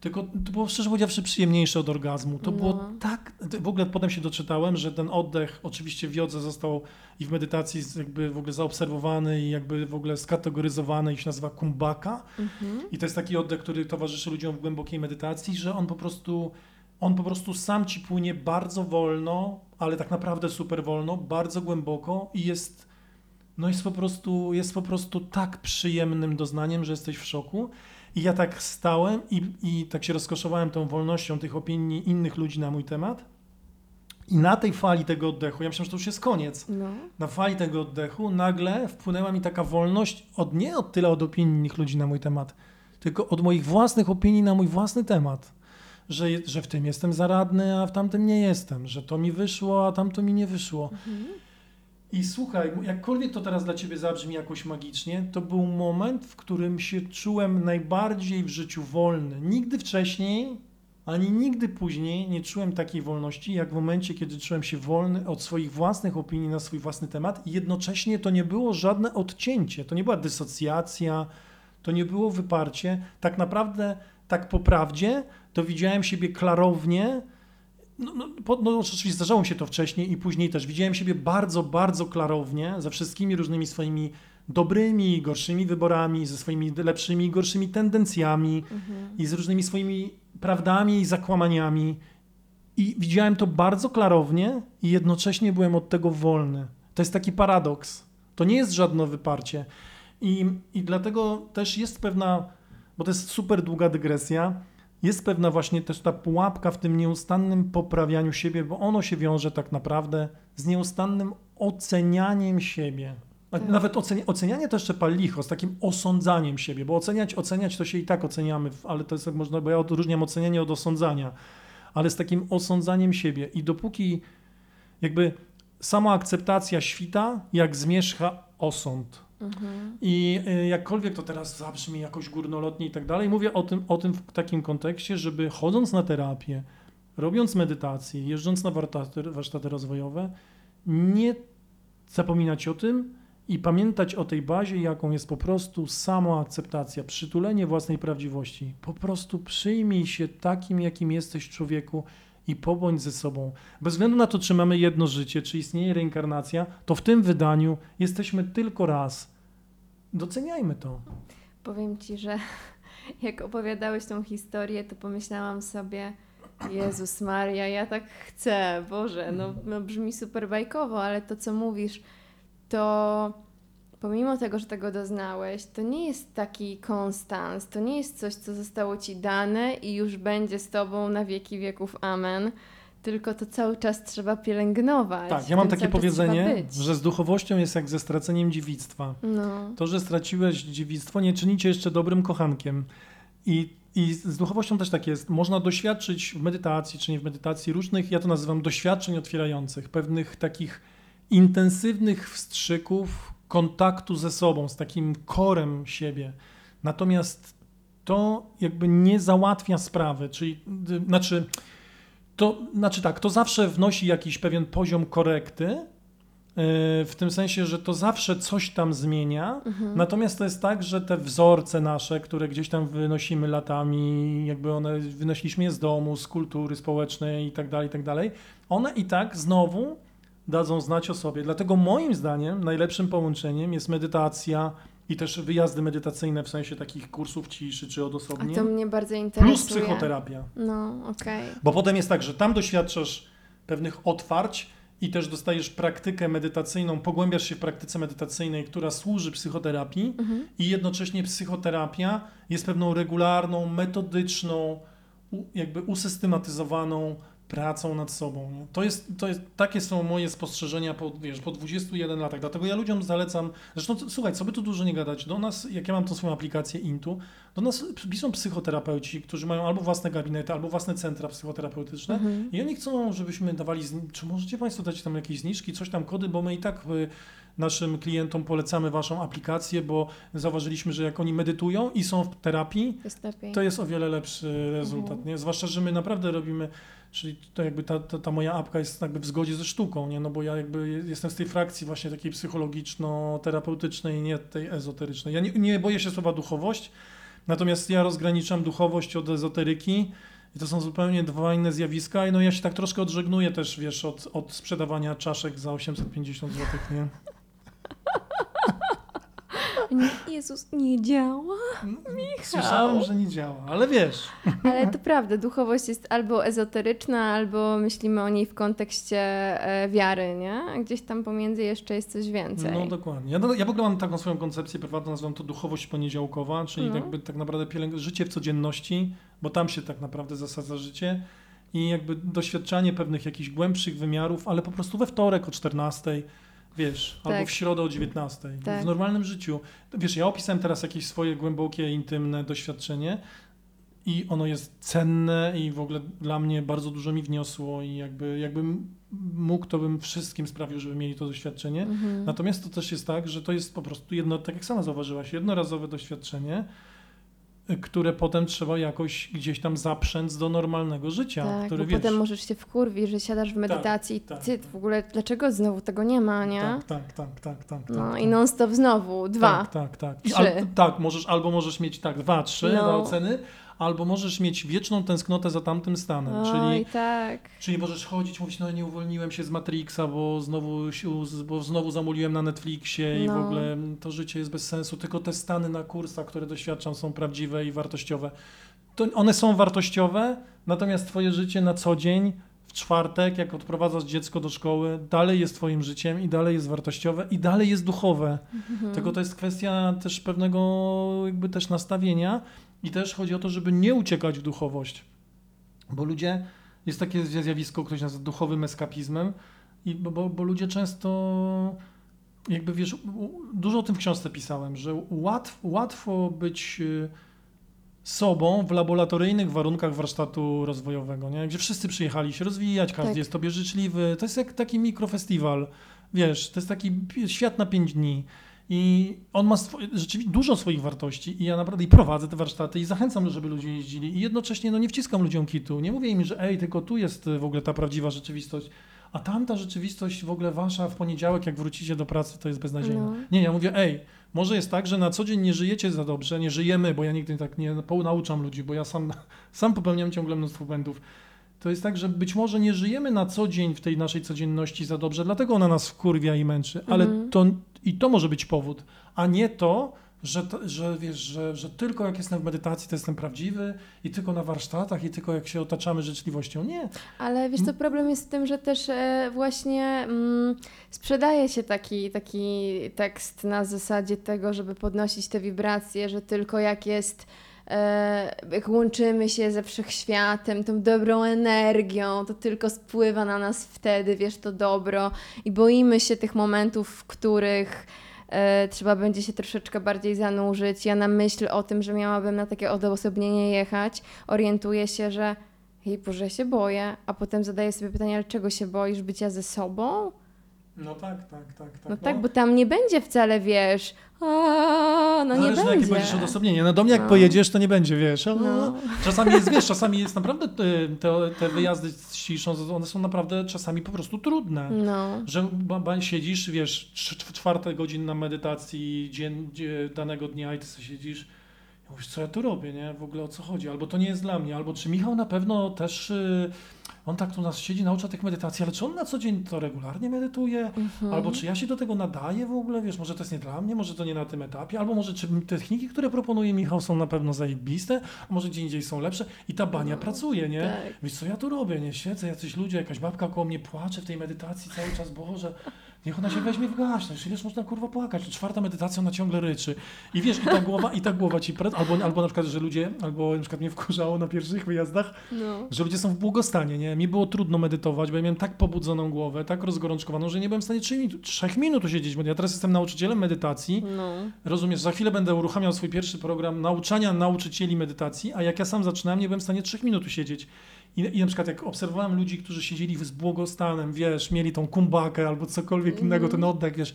[SPEAKER 2] tylko to było szczerze powiedziawszy przyjemniejsze od orgazmu. To
[SPEAKER 1] No.
[SPEAKER 2] było tak, w ogóle potem się doczytałem, że ten oddech oczywiście w jodze został i w medytacji jakby w ogóle zaobserwowany i jakby w ogóle skategoryzowany i się nazywa kumbaka.
[SPEAKER 1] Mhm.
[SPEAKER 2] I to jest taki oddech, który towarzyszy ludziom w głębokiej medytacji, że on po prostu, on po prostu sam ci płynie bardzo wolno, ale tak naprawdę super wolno, bardzo głęboko i jest, no jest po prostu, jest po prostu tak przyjemnym doznaniem, że jesteś w szoku. I ja tak stałem i, i tak się rozkoszowałem tą wolnością tych opinii innych ludzi na mój temat. I na tej fali tego oddechu, ja myślałem, że to już jest koniec
[SPEAKER 1] No.
[SPEAKER 2] na fali tego oddechu nagle wpłynęła mi taka wolność od nie od tyle od opinii innych ludzi na mój temat, tylko od moich własnych opinii na mój własny temat. Że, że w tym jestem zaradny, a w tamtym nie jestem, że to mi wyszło, a tamto mi nie wyszło.
[SPEAKER 1] Mhm.
[SPEAKER 2] I słuchaj, jakkolwiek to teraz dla ciebie zabrzmi jakoś magicznie, to był moment, w którym się czułem najbardziej w życiu wolny. Nigdy wcześniej, ani nigdy później nie czułem takiej wolności, jak w momencie, kiedy czułem się wolny od swoich własnych opinii na swój własny temat. I jednocześnie to nie było żadne odcięcie, to nie była dysocjacja, to nie było wyparcie. Tak naprawdę, tak po prawdzie, to widziałem siebie klarownie, no, no, po, no oczywiście zdarzało mi się to wcześniej i później też. Widziałem siebie bardzo, bardzo klarownie ze wszystkimi różnymi swoimi dobrymi i gorszymi wyborami, ze swoimi lepszymi i gorszymi tendencjami
[SPEAKER 1] Mhm.
[SPEAKER 2] i z różnymi swoimi prawdami i zakłamaniami. I widziałem to bardzo klarownie i jednocześnie byłem od tego wolny. To jest taki paradoks. To nie jest żadne wyparcie. I, I dlatego też jest pewna, bo to jest super długa dygresja, jest pewna właśnie też ta pułapka w tym nieustannym poprawianiu siebie, bo ono się wiąże tak naprawdę z nieustannym ocenianiem siebie. A
[SPEAKER 1] Tak.
[SPEAKER 2] Nawet ocenia, ocenianie to jeszcze pal licho, z takim osądzaniem siebie, bo oceniać, oceniać to się i tak oceniamy, ale to jest tak można, bo ja odróżniam ocenianie od osądzania, ale z takim osądzaniem siebie i dopóki jakby sama akceptacja świta, jak zmierzcha osąd.
[SPEAKER 1] Mhm.
[SPEAKER 2] I y, jakkolwiek to teraz zabrzmi jakoś górnolotnie i tak dalej, mówię o tym, o tym w takim kontekście, żeby chodząc na terapię, robiąc medytację, jeżdżąc na warsztaty, warsztaty rozwojowe, nie zapominać o tym i pamiętać o tej bazie, jaką jest po prostu samoakceptacja, przytulenie własnej prawdziwości. Po prostu przyjmij się takim, jakim jesteś człowieku i pobądź ze sobą. Bez względu na to, czy mamy jedno życie, czy istnieje reinkarnacja, to w tym wydaniu jesteśmy tylko raz. Doceniajmy to.
[SPEAKER 1] Powiem ci, że jak opowiadałeś tą historię, to pomyślałam sobie, Jezus Maria, ja tak chcę, Boże, no, no brzmi super bajkowo, ale to co mówisz, to pomimo tego, że tego doznałeś, to nie jest taki konstans, to nie jest coś, co zostało ci dane i już będzie z tobą na wieki wieków, amen. Tylko to cały czas trzeba pielęgnować.
[SPEAKER 2] Tak, ja mam takie powiedzenie, że z duchowością jest jak ze straceniem dziewictwa.
[SPEAKER 1] No,
[SPEAKER 2] To, że straciłeś dziewictwo, nie czyni cię jeszcze dobrym kochankiem. I, I z duchowością też tak jest. Można doświadczyć w medytacji, czy nie w medytacji, różnych, ja to nazywam doświadczeń otwierających, pewnych takich intensywnych wstrzyków kontaktu ze sobą, z takim korem siebie. Natomiast to jakby nie załatwia sprawy, czyli znaczy, to znaczy tak, to zawsze wnosi jakiś pewien poziom korekty, w tym sensie, że to zawsze coś tam zmienia.
[SPEAKER 1] Mhm.
[SPEAKER 2] Natomiast to jest tak, że te wzorce nasze, które gdzieś tam wynosimy latami, jakby one wynosiliśmy je z domu, z kultury społecznej i tak dalej, i tak dalej, one i tak znowu dadzą znać o sobie. Dlatego moim zdaniem najlepszym połączeniem jest medytacja i też wyjazdy medytacyjne w sensie takich kursów ciszy czy
[SPEAKER 1] A
[SPEAKER 2] odosobnień.
[SPEAKER 1] to mnie bardzo interesuje.
[SPEAKER 2] Plus psychoterapia.
[SPEAKER 1] No, okej.
[SPEAKER 2] Bo potem jest tak, że tam doświadczasz pewnych otwarć i też dostajesz praktykę medytacyjną, pogłębiasz się w praktyce medytacyjnej, która służy psychoterapii
[SPEAKER 1] Mhm.
[SPEAKER 2] i jednocześnie psychoterapia jest pewną regularną, metodyczną, jakby usystematyzowaną pracą nad sobą. Nie? To jest, to jest, takie są moje spostrzeżenia po, wiesz, po 21 latach. Dlatego ja ludziom zalecam, zresztą słuchaj, co by tu dużo nie gadać, do nas, jak ja mam tą swoją aplikację Intu, do nas piszą psychoterapeuci, którzy mają albo własne gabinety, albo własne centra psychoterapeutyczne
[SPEAKER 1] Mhm.
[SPEAKER 2] i oni chcą, żebyśmy dawali, czy możecie Państwo dać tam jakieś zniżki, coś tam kody, bo my i tak y, naszym klientom polecamy Waszą aplikację, bo zauważyliśmy, że jak oni medytują i są w terapii,
[SPEAKER 1] To jest lepiej.
[SPEAKER 2] to jest o wiele lepszy rezultat,
[SPEAKER 1] Mhm.
[SPEAKER 2] nie? Zwłaszcza, że my naprawdę robimy, czyli to jakby ta, ta, ta moja apka jest jakby w zgodzie ze sztuką, nie? No bo ja jakby je- jestem z tej frakcji właśnie takiej psychologiczno-terapeutycznej, nie tej ezoterycznej. Ja nie, nie boję się słowa duchowość, natomiast ja rozgraniczam duchowość od ezoteryki i to są zupełnie dwa inne zjawiska. I no ja się tak troszkę odżegnuję też, wiesz, od, od sprzedawania czaszek za 850 zł, nie?
[SPEAKER 1] Nie, Jezus, nie działa.
[SPEAKER 2] Słyszałem, że nie działa, ale wiesz.
[SPEAKER 1] Ale to prawda, duchowość jest albo ezoteryczna, albo myślimy o niej w kontekście e, wiary, nie? A gdzieś tam pomiędzy jeszcze jest coś więcej.
[SPEAKER 2] No dokładnie. Ja, ja w ogóle mam taką swoją koncepcję prywatną, nazywam to duchowość poniedziałkowa, czyli
[SPEAKER 1] No.
[SPEAKER 2] jakby tak naprawdę pielęg- życie w codzienności, bo tam się tak naprawdę zasadza życie i jakby doświadczanie pewnych jakichś głębszych wymiarów, ale po prostu we wtorek o 14, wiesz, albo
[SPEAKER 1] Tak.
[SPEAKER 2] w środę o 19.
[SPEAKER 1] Tak.
[SPEAKER 2] W normalnym życiu. Wiesz, ja opisałem teraz jakieś swoje głębokie, intymne doświadczenie i ono jest cenne i w ogóle dla mnie bardzo dużo mi wniosło i jakby jakbym mógł, to bym wszystkim sprawił, żeby mieli to doświadczenie.
[SPEAKER 1] Mhm.
[SPEAKER 2] Natomiast to też jest tak, że to jest po prostu jedno, tak jak sama zauważyłaś, jednorazowe doświadczenie, które potem trzeba jakoś gdzieś tam zaprzęc do normalnego życia,
[SPEAKER 1] tak, bo
[SPEAKER 2] wiesz.
[SPEAKER 1] potem możesz się wkurwić, że siadasz w medytacji
[SPEAKER 2] tak,
[SPEAKER 1] i ty
[SPEAKER 2] tak.
[SPEAKER 1] w ogóle, dlaczego znowu tego nie ma, nie?
[SPEAKER 2] Tak, tak, tak, tak, tak.
[SPEAKER 1] No
[SPEAKER 2] tak,
[SPEAKER 1] i
[SPEAKER 2] tak.
[SPEAKER 1] non-stop znowu, dwa.
[SPEAKER 2] Tak, tak, tak.
[SPEAKER 1] Trzy.
[SPEAKER 2] Al, tak, możesz, albo możesz mieć tak, dwa, trzy
[SPEAKER 1] No.
[SPEAKER 2] na oceny, albo możesz mieć wieczną tęsknotę za tamtym stanem,
[SPEAKER 1] Oj,
[SPEAKER 2] czyli
[SPEAKER 1] tak.
[SPEAKER 2] Czyli możesz chodzić, mówić, no nie uwolniłem się z Matrixa, bo znowu, się- bo znowu zamuliłem na Netflixie i w
[SPEAKER 1] No.
[SPEAKER 2] ogóle to życie jest bez sensu, tylko te stany na kursach, które doświadczam są prawdziwe i wartościowe. To one są wartościowe, natomiast twoje życie na co dzień, w czwartek, jak odprowadzasz dziecko do szkoły, dalej jest twoim życiem i dalej jest wartościowe i dalej jest duchowe.
[SPEAKER 1] Mhm.
[SPEAKER 2] Tylko to jest kwestia też pewnego jakby też nastawienia i też chodzi o to, żeby nie uciekać w duchowość. Bo ludzie, jest takie zjawisko, ktoś nazywa duchowym eskapizmem, i bo, bo, ludzie często jakby wiesz, dużo o tym w książce pisałem, że łatw, łatwo być y, sobą w laboratoryjnych warunkach warsztatu rozwojowego, nie? gdzie wszyscy przyjechali się rozwijać, każdy
[SPEAKER 1] Tak.
[SPEAKER 2] jest tobie życzliwy. To jest jak taki mikrofestiwal, wiesz, to jest taki świat na pięć dni. I on ma rzeczywiście dużo swoich wartości i ja naprawdę i prowadzę te warsztaty i zachęcam, żeby ludzie jeździli i jednocześnie no, nie wciskam ludziom kitu. Nie mówię im, że ej, tylko tu jest y, w ogóle ta prawdziwa rzeczywistość, a tamta rzeczywistość w ogóle wasza w poniedziałek, jak wrócicie do pracy, to jest beznadziejna.
[SPEAKER 1] No.
[SPEAKER 2] Nie, ja mówię, ej, może jest tak, że na co dzień nie żyjecie za dobrze, nie żyjemy, bo ja nigdy tak nie nauczam ludzi, bo ja sam, sam popełniam ciągle mnóstwo błędów. To jest tak, że być może nie żyjemy na co dzień w tej naszej codzienności za dobrze, dlatego ona nas wkurwia i męczy, ale
[SPEAKER 1] Mhm.
[SPEAKER 2] to i to może być powód, a nie to, że, to, że wiesz, że, że tylko jak jestem w medytacji, to jestem prawdziwy i tylko na warsztatach i tylko jak się otaczamy życzliwością. Nie.
[SPEAKER 1] Ale wiesz co, problem jest w tym, że też e, właśnie mm, sprzedaje się taki, taki tekst na zasadzie tego, żeby podnosić te wibracje, że tylko jak jest, jak łączymy się ze wszechświatem, tą dobrą energią, to tylko spływa na nas wtedy, wiesz, to dobro i boimy się tych momentów, w których e, trzeba będzie się troszeczkę bardziej zanurzyć. Ja na myśl o tym, że miałabym na takie odosobnienie jechać, orientuję się, że jej Boże, się boję, a potem zadaję sobie pytanie, ale czego się boisz? Bycia ze sobą?
[SPEAKER 2] No tak, tak, tak. tak
[SPEAKER 1] No tak, bo tam nie będzie wcale, wiesz, a, no nie
[SPEAKER 2] Zależy, na jakie
[SPEAKER 1] będzie.
[SPEAKER 2] będziesz odosobnienie. No do mnie jak
[SPEAKER 1] No.
[SPEAKER 2] pojedziesz, to nie będzie, wiesz. o,
[SPEAKER 1] No.
[SPEAKER 2] Czasami jest, wiesz, czasami jest naprawdę te, te, te wyjazdy z ciszą, one są naprawdę czasami po prostu trudne.
[SPEAKER 1] No.
[SPEAKER 2] Że siedzisz, wiesz, czwarte godzin na medytacji dzień, dzie, danego dnia i ty sobie siedzisz i mówisz, co ja tu robię, nie? W ogóle o co chodzi? Albo to nie jest dla mnie, albo czy Michał na pewno też, y, on tak tu nas siedzi, naucza tych medytacji, ale czy on na co dzień to regularnie medytuje?
[SPEAKER 1] Mhm.
[SPEAKER 2] Albo czy ja się do tego nadaję w ogóle, wiesz, może to jest nie dla mnie, może to nie na tym etapie, albo może czy techniki, które proponuje Michał są na pewno zajebiste, a może gdzie indziej są lepsze i ta bania
[SPEAKER 1] No,
[SPEAKER 2] pracuje, nie?
[SPEAKER 1] tak.
[SPEAKER 2] Wiesz, co ja tu robię, nie? Siedzę, jacyś ludzie, jakaś babka koło mnie płacze w tej medytacji cały czas, Boże, niech ona się weźmie w gaś, już ileż można kurwa płakać, czwarta medytacja, ona ciągle ryczy. I wiesz, i ta głowa, i ta głowa ci, pre... albo, albo na przykład, że ludzie, albo na przykład mnie wkurzało na pierwszych wyjazdach,
[SPEAKER 1] No.
[SPEAKER 2] że ludzie są w błogostanie, nie? Mi było trudno medytować, bo ja miałem tak pobudzoną głowę, tak rozgorączkowaną, że nie byłem w stanie 3 minut, 3 minut usiedzieć. Ja teraz jestem nauczycielem medytacji,
[SPEAKER 1] No.
[SPEAKER 2] rozumiesz, za chwilę będę uruchamiał swój pierwszy program nauczania nauczycieli medytacji, a jak ja sam zaczynałem, nie byłem w stanie 3 minut usiedzieć. I, I na przykład jak obserwowałem ludzi, którzy siedzieli z błogostanem, wiesz, mieli tą kumbakę albo cokolwiek innego, ten oddech, wiesz,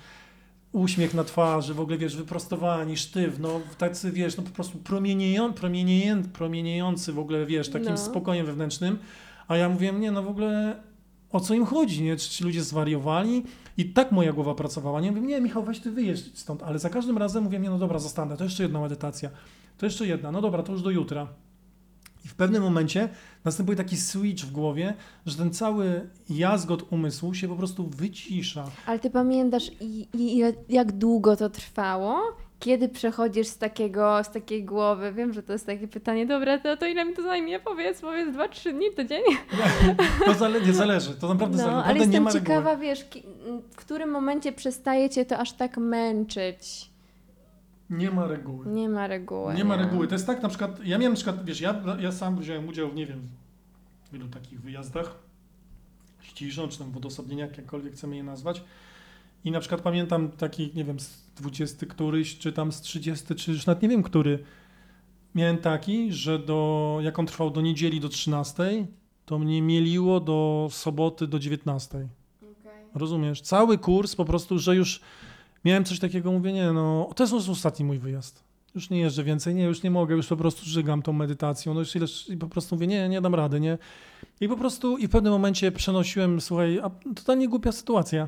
[SPEAKER 2] uśmiech na twarzy, w ogóle, wiesz, wyprostowani, sztywno, tacy, wiesz, no po prostu promienieją, promienieją, promieniejący w ogóle, wiesz, takim
[SPEAKER 1] No.
[SPEAKER 2] spokojem wewnętrznym, a ja mówię, nie, no w ogóle o co im chodzi, nie? Czy ci ludzie zwariowali? I tak moja głowa pracowała. Nie mówię, nie, Michał, weź ty wyjeźdź stąd, ale za każdym razem mówię, nie, no dobra, zostanę, to jeszcze jedna medytacja, to jeszcze jedna, no dobra, to już do jutra. I w pewnym momencie następuje taki switch w głowie, że ten cały jazgot umysłu się po prostu wycisza.
[SPEAKER 1] Ale ty pamiętasz, i, i, jak długo to trwało? Kiedy przechodzisz z takiego, z takiej głowy? Wiem, że to jest takie pytanie, dobra, to, to ile mi to zajmie? Powiedz, powiedz, dwa, trzy dni, tydzień?
[SPEAKER 2] To zale, nie zależy, to naprawdę
[SPEAKER 1] No,
[SPEAKER 2] zależy.
[SPEAKER 1] ale
[SPEAKER 2] Naprawdę nie
[SPEAKER 1] jestem
[SPEAKER 2] ma reguły.
[SPEAKER 1] ciekawa, wiesz, w którym momencie przestaje cię to aż tak męczyć?
[SPEAKER 2] Nie ma reguły.
[SPEAKER 1] Nie ma reguły.
[SPEAKER 2] Nie ma reguły. To jest tak na przykład, ja miałem na przykład, wiesz, ja, ja sam wziąłem udział w, nie wiem, w wielu takich wyjazdach, ściżą, czy tam wodosobnieniach, jakkolwiek chcemy je nazwać. I na przykład pamiętam taki, nie wiem, z 20 któryś, czy tam z 30, czy już nawet nie wiem, który. Miałem taki, że do, jak on trwał do niedzieli do 13, to mnie mieliło do soboty do 19.
[SPEAKER 1] Okej.
[SPEAKER 2] Rozumiesz? Cały kurs po prostu, że już miałem coś takiego, mówię, nie no, to jest ostatni mój wyjazd. Już nie jeżdżę więcej, nie, już nie mogę, już po prostu żygam tą medytacją, no już ileż, i po prostu mówię, nie, nie dam rady, nie. I po prostu, i w pewnym momencie przenosiłem, słuchaj, a totalnie głupia sytuacja.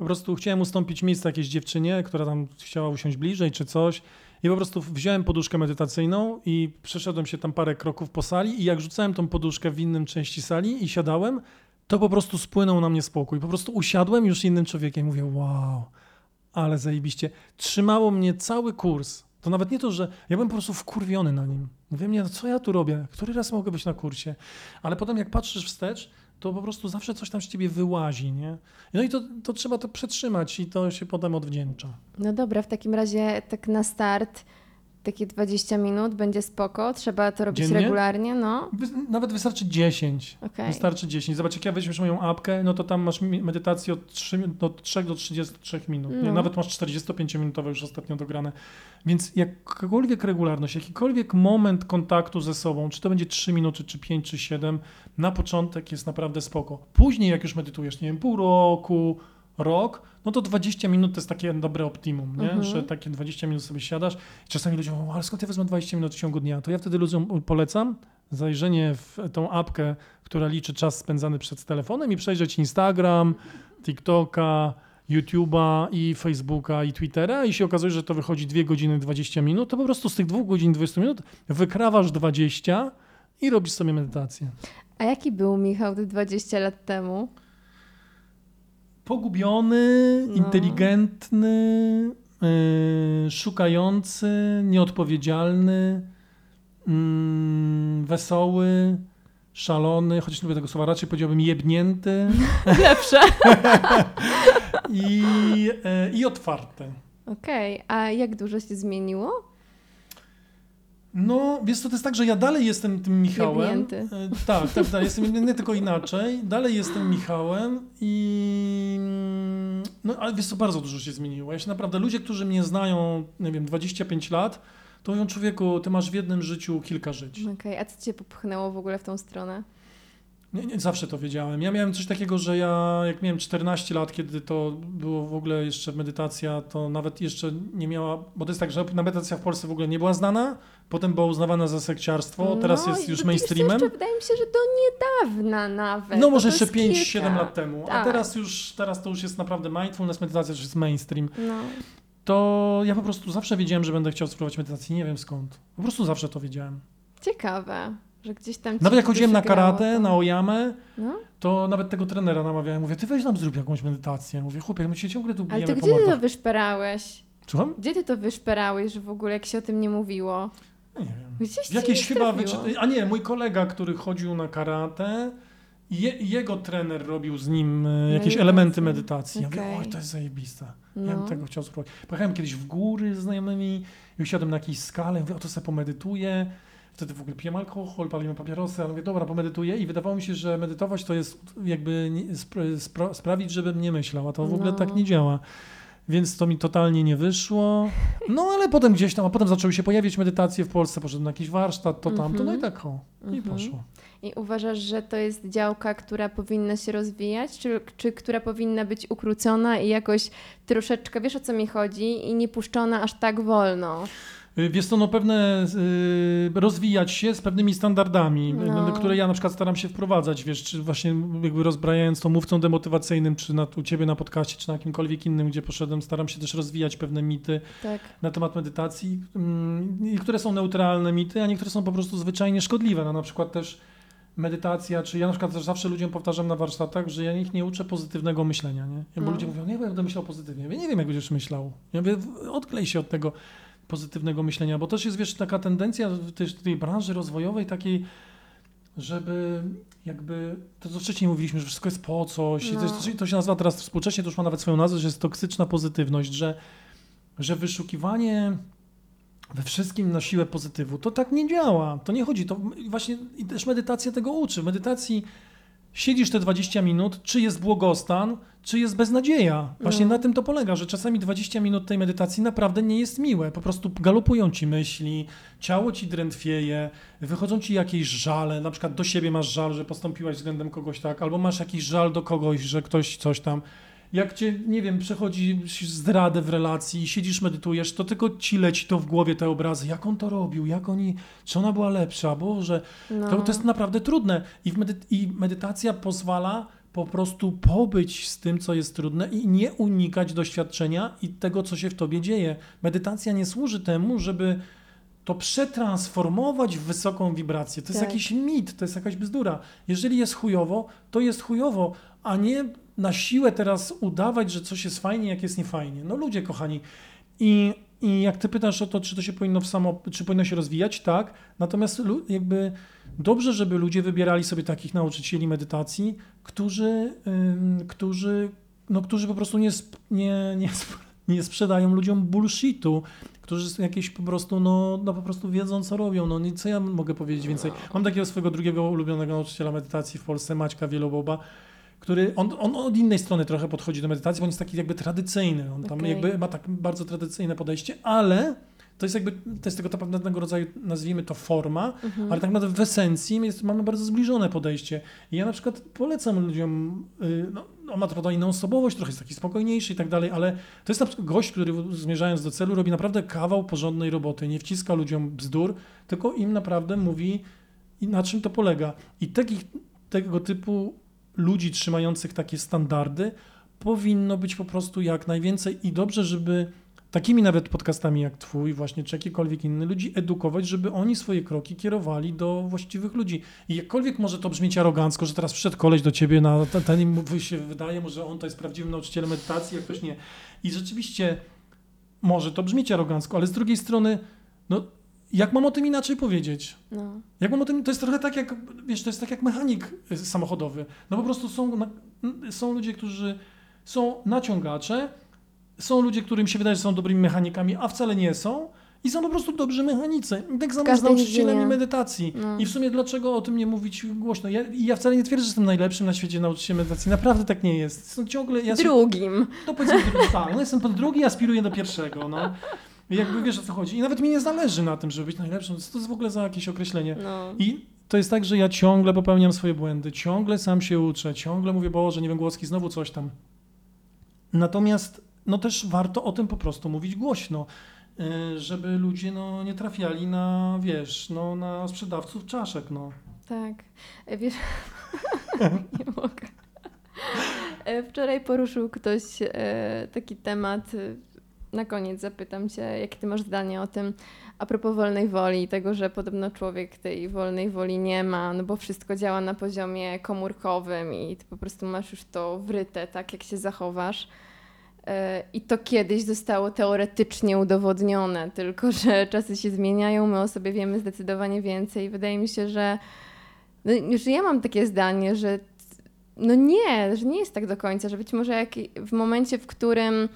[SPEAKER 2] Po prostu chciałem ustąpić miejsce jakiejś dziewczynie, która tam chciała usiąść bliżej czy coś. I po prostu wziąłem poduszkę medytacyjną i przeszedłem się tam parę kroków po sali i jak rzucałem tą poduszkę w innym części sali i siadałem, to po prostu spłynął na mnie spokój. Po prostu usiadłem już innym człowiekiem. Mówię, wow, ale zajebiście. Trzymało mnie cały kurs. To nawet nie to, że ja byłem po prostu wkurwiony na nim. Mówię, nie, no co ja tu robię? Który raz mogę być na kursie? Ale potem jak patrzysz wstecz, to po prostu zawsze coś tam z ciebie wyłazi, nie? No i to, to trzeba to przetrzymać i to się potem odwdzięcza.
[SPEAKER 1] No dobra, w takim razie tak na start takie 20 minut będzie spoko. Trzeba to robić
[SPEAKER 2] Dziennie?
[SPEAKER 1] regularnie, no.
[SPEAKER 2] Nawet wystarczy 10.
[SPEAKER 1] Okej.
[SPEAKER 2] Wystarczy 10. Zobacz, jak ja weźmiesz moją apkę, no to tam masz medytację od 3, do 3 do 33 minut.
[SPEAKER 1] No.
[SPEAKER 2] Nawet masz 45-minutowe już ostatnio dograne. Więc jakakolwiek regularność, jakikolwiek moment kontaktu ze sobą, czy to będzie 3 minuty, czy 5, czy 7, na początek jest naprawdę spoko. Później, jak już medytujesz, nie wiem, pół roku, rok, no to 20 minut to jest takie dobre optimum, nie?
[SPEAKER 1] Mhm.
[SPEAKER 2] że takie 20 minut sobie siadasz. Czasami ludzie mówią, ale skąd ja wezmę 20 minut w ciągu dnia? To ja wtedy ludziom polecam zajrzenie w tą apkę, która liczy czas spędzany przed telefonem i przejrzeć Instagram, TikToka, YouTube'a i Facebooka i Twittera i się okazuje, że to wychodzi 2 godziny 20 minut, to po prostu z tych 2 godzin 20 minut wykrawasz 20 i robisz sobie medytację.
[SPEAKER 1] A jaki był Michał te 20 lat temu?
[SPEAKER 2] Pogubiony,
[SPEAKER 1] No.
[SPEAKER 2] inteligentny, yy, szukający, nieodpowiedzialny, mm, wesoły, szalony, chociaż nie lubię tego słowa, raczej powiedziałbym jebnięty
[SPEAKER 1] Lepsze.
[SPEAKER 2] i, yy, i otwarty.
[SPEAKER 1] Okej, a jak dużo się zmieniło?
[SPEAKER 2] No, wiesz co, to jest tak, że ja dalej jestem tym Michałem. E, Tak, tak, tak, jestem jebnięty, tylko inaczej. Dalej jestem Michałem i... No, ale wiesz co, bardzo dużo się zmieniło. Ja się naprawdę, ludzie, którzy mnie znają, nie wiem, 25 lat, to mówią, człowieku, ty masz w jednym życiu kilka żyć.
[SPEAKER 1] Okej, a co cię popchnęło w ogóle w tą stronę?
[SPEAKER 2] Nie, nie, zawsze to wiedziałem. Ja miałem coś takiego, że ja jak miałem 14 lat, kiedy to było w ogóle jeszcze medytacja, to nawet jeszcze nie miała, bo to jest tak, że medytacja w Polsce w ogóle nie była znana, potem była uznawana za sekciarstwo, teraz
[SPEAKER 1] No
[SPEAKER 2] jest już mainstreamem.
[SPEAKER 1] Jeszcze, wydaje mi się, że do niedawna nawet.
[SPEAKER 2] No może jeszcze
[SPEAKER 1] jest
[SPEAKER 2] 5-7
[SPEAKER 1] kilka.
[SPEAKER 2] lat temu, a
[SPEAKER 1] Tak.
[SPEAKER 2] teraz już, teraz to już jest naprawdę mindfulness, medytacja już jest mainstream.
[SPEAKER 1] No.
[SPEAKER 2] To ja po prostu zawsze wiedziałem, że będę chciał spróbować medytacji, nie wiem skąd. Po prostu zawsze to wiedziałem.
[SPEAKER 1] Ciekawe, że gdzieś tam
[SPEAKER 2] Nawet jak chodziłem na karate,
[SPEAKER 1] to.
[SPEAKER 2] na oyamę,
[SPEAKER 1] No?
[SPEAKER 2] to nawet tego trenera namawiałem. Mówię, ty weź nam zrób jakąś medytację. Mówię, chłopie, my się ciągle tu
[SPEAKER 1] Ale
[SPEAKER 2] bijemy
[SPEAKER 1] to
[SPEAKER 2] po
[SPEAKER 1] gdzie ty to wyszperałeś?
[SPEAKER 2] Słucham?
[SPEAKER 1] Gdzie ty to wyszperałeś, że w ogóle jak się o tym nie mówiło?
[SPEAKER 2] Nie wiem.
[SPEAKER 1] Gdzieś
[SPEAKER 2] jakieś chyba wyczy... A nie, mój kolega, który chodził na karate, je, jego trener robił z nim e, jakieś
[SPEAKER 1] Medytację.
[SPEAKER 2] elementy medytacji. Ja mówię, oj, to jest zajebiste. Ja
[SPEAKER 1] No.
[SPEAKER 2] bym tego chciał spróbować. Pojechałem kiedyś w góry z znajomymi i usiadłem na jakiejś skale, mówię, o to sobie pomedytuję. Wtedy w ogóle pijem alkohol, palimy papierosy, ale mówię, dobra, pomedytuję i wydawało mi się, że medytować to jest jakby spra- spra- sprawić, żebym nie myślał, a to w ogóle
[SPEAKER 1] No.
[SPEAKER 2] tak nie działa. Więc to mi totalnie nie wyszło. No ale potem gdzieś tam, a potem zaczęły się pojawiać medytacje w Polsce, poszedłem na jakiś warsztat, to tamto, no i tak o, i
[SPEAKER 1] Mhm.
[SPEAKER 2] poszło.
[SPEAKER 1] I uważasz, że to jest działka, która powinna się rozwijać, czy, czy która powinna być ukrócona i jakoś troszeczkę, wiesz o co mi chodzi, i nie puszczona aż tak wolno?
[SPEAKER 2] Y, Wiesz co, no pewne y, rozwijać się z pewnymi standardami,
[SPEAKER 1] No.
[SPEAKER 2] y, które ja na przykład staram się wprowadzać, wiesz, czy właśnie jakby rozbrajając to mówcą demotywacyjnym, czy na, u Ciebie na podcaście, czy na jakimkolwiek innym, gdzie poszedłem, staram się też rozwijać pewne mity
[SPEAKER 1] Tak.
[SPEAKER 2] na temat medytacji. Mm, Niektóre są neutralne mity, a niektóre są po prostu zwyczajnie szkodliwe. No na przykład też medytacja, czy ja na przykład też zawsze ludziom powtarzam na warsztatach, że ja ich nie uczę pozytywnego myślenia, nie? Bo
[SPEAKER 1] No.
[SPEAKER 2] ludzie mówią, nie, bo ja będę myślał pozytywnie. Ja nie wiem, jak będziesz myślał. Ja mówię, odklej się od tego pozytywnego myślenia, bo też jest, wiesz, taka tendencja w tej, tej branży rozwojowej takiej, żeby jakby, to co wcześniej mówiliśmy, że wszystko jest po coś, i to,
[SPEAKER 1] No.
[SPEAKER 2] jest, to się nazywa teraz współcześnie, to już ma nawet swoją nazwę, że jest toksyczna pozytywność, że, że wyszukiwanie we wszystkim na siłę pozytywu, to tak nie działa, to nie chodzi, to właśnie i też medytacja tego uczy, w medytacji siedzisz te 20 minut, czy jest błogostan, czy jest beznadzieja. Właśnie
[SPEAKER 1] No.
[SPEAKER 2] na tym to polega, że czasami 20 minut tej medytacji naprawdę nie jest miłe. Po prostu galopują ci myśli, ciało ci drętwieje, wychodzą ci jakieś żale, na przykład do siebie masz żal, że postąpiłaś względem kogoś tak, albo masz jakiś żal do kogoś, że ktoś coś tam. Jak cię, nie wiem, przechodzi zdradę w relacji i siedzisz, medytujesz, to tylko ci leci to w głowie te obrazy, jak on to robił, jak oni, czy ona była lepsza, Boże,
[SPEAKER 1] No.
[SPEAKER 2] to, to jest naprawdę trudne I, medy- i medytacja pozwala po prostu pobyć z tym, co jest trudne i nie unikać doświadczenia i tego, co się w tobie dzieje. Medytacja nie służy temu, żeby to przetransformować w wysoką wibrację. To jest
[SPEAKER 1] Tak.
[SPEAKER 2] jakiś mit, to jest jakaś bzdura. Jeżeli jest chujowo, to jest chujowo, a nie na siłę teraz udawać, że coś jest fajnie, jak jest niefajnie. No ludzie kochani. I, I jak ty pytasz o to, czy to się powinno w samo, czy powinno się rozwijać, tak. Natomiast jakby dobrze, żeby ludzie wybierali sobie takich nauczycieli medytacji, którzy, ym, którzy, no, którzy po prostu nie, sp- nie, nie, sp- nie sprzedają ludziom bullshitu, którzy jakieś po prostu, no, no po prostu wiedzą, co robią. No co ja mogę powiedzieć więcej? Mam takiego swojego drugiego ulubionego nauczyciela medytacji w Polsce, Maćka Wieloboba, który, on, on od innej strony trochę podchodzi do medytacji, bo on jest taki jakby tradycyjny, on tam
[SPEAKER 1] Okej.
[SPEAKER 2] jakby ma tak bardzo tradycyjne podejście, ale to jest jakby, to jest tego pewnego rodzaju, nazwijmy to forma,
[SPEAKER 1] Mhm.
[SPEAKER 2] ale tak naprawdę w esencji jest, mamy bardzo zbliżone podejście. I ja na przykład polecam ludziom, y, no, on ma trochę inną osobowość, trochę jest taki spokojniejszy i tak dalej, ale to jest na przykład gość, który zmierzając do celu robi naprawdę kawał porządnej roboty, nie wciska ludziom bzdur, tylko im naprawdę mówi na czym to polega. I takich, tego typu ludzi trzymających takie standardy powinno być po prostu jak najwięcej i dobrze, żeby takimi nawet podcastami jak twój właśnie, czy jakikolwiek inny, ludzi edukować, żeby oni swoje kroki kierowali do właściwych ludzi. I jakkolwiek może to brzmieć arogancko, że teraz wszedł koleś do ciebie na ten, ten się wydaje mu, że on to jest prawdziwym nauczycielem medytacji, jak ktoś nie. I rzeczywiście może to brzmieć arogancko, ale z drugiej strony, no jak mam o tym inaczej powiedzieć?
[SPEAKER 1] No.
[SPEAKER 2] Jak mam o tym, to jest trochę tak jak, wiesz, to jest tak jak mechanik y, samochodowy. No po prostu są, są ludzie, którzy są naciągacze, są ludzie, którym się wydaje, że są dobrymi mechanikami, a wcale nie są. I są po prostu dobrzy mechanicy. I Tak samo z nauczycielami medytacji.
[SPEAKER 1] No.
[SPEAKER 2] I w sumie dlaczego o tym nie mówić głośno? Ja, ja wcale nie twierdzę, że jestem najlepszym na świecie nauczycielem medytacji. Naprawdę tak nie jest. Są ciągle... Ja się-
[SPEAKER 1] Drugim.
[SPEAKER 2] no powiedzmy, tak, no jestem pod drugi, aspiruję do pierwszego, no. Jakby wiesz o co chodzi. I nawet mi nie zależy na tym, żeby być najlepszym. Co to jest w ogóle za jakieś określenie?
[SPEAKER 1] No.
[SPEAKER 2] I to jest tak, że ja ciągle popełniam swoje błędy, ciągle sam się uczę, ciągle mówię, Boże, nie wiem, Głoski, znowu coś tam. Natomiast no też warto o tym po prostu mówić głośno, y, żeby ludzie no, nie trafiali na, wiesz, no, na sprzedawców czaszek, no.
[SPEAKER 1] Tak. E, Wiesz, nie mogę. E, Wczoraj poruszył ktoś e, taki temat. Na koniec zapytam Cię, jakie Ty masz zdanie o tym a propos wolnej woli i tego, że podobno człowiek tej wolnej woli nie ma, no bo wszystko działa na poziomie komórkowym i Ty po prostu masz już to wryte, tak jak się zachowasz. E, I to kiedyś zostało teoretycznie udowodnione, tylko że czasy się zmieniają, my o sobie wiemy zdecydowanie więcej. Wydaje mi się, że no, już ja mam takie zdanie, że no nie, że nie jest tak do końca, że być może jak w momencie, w którym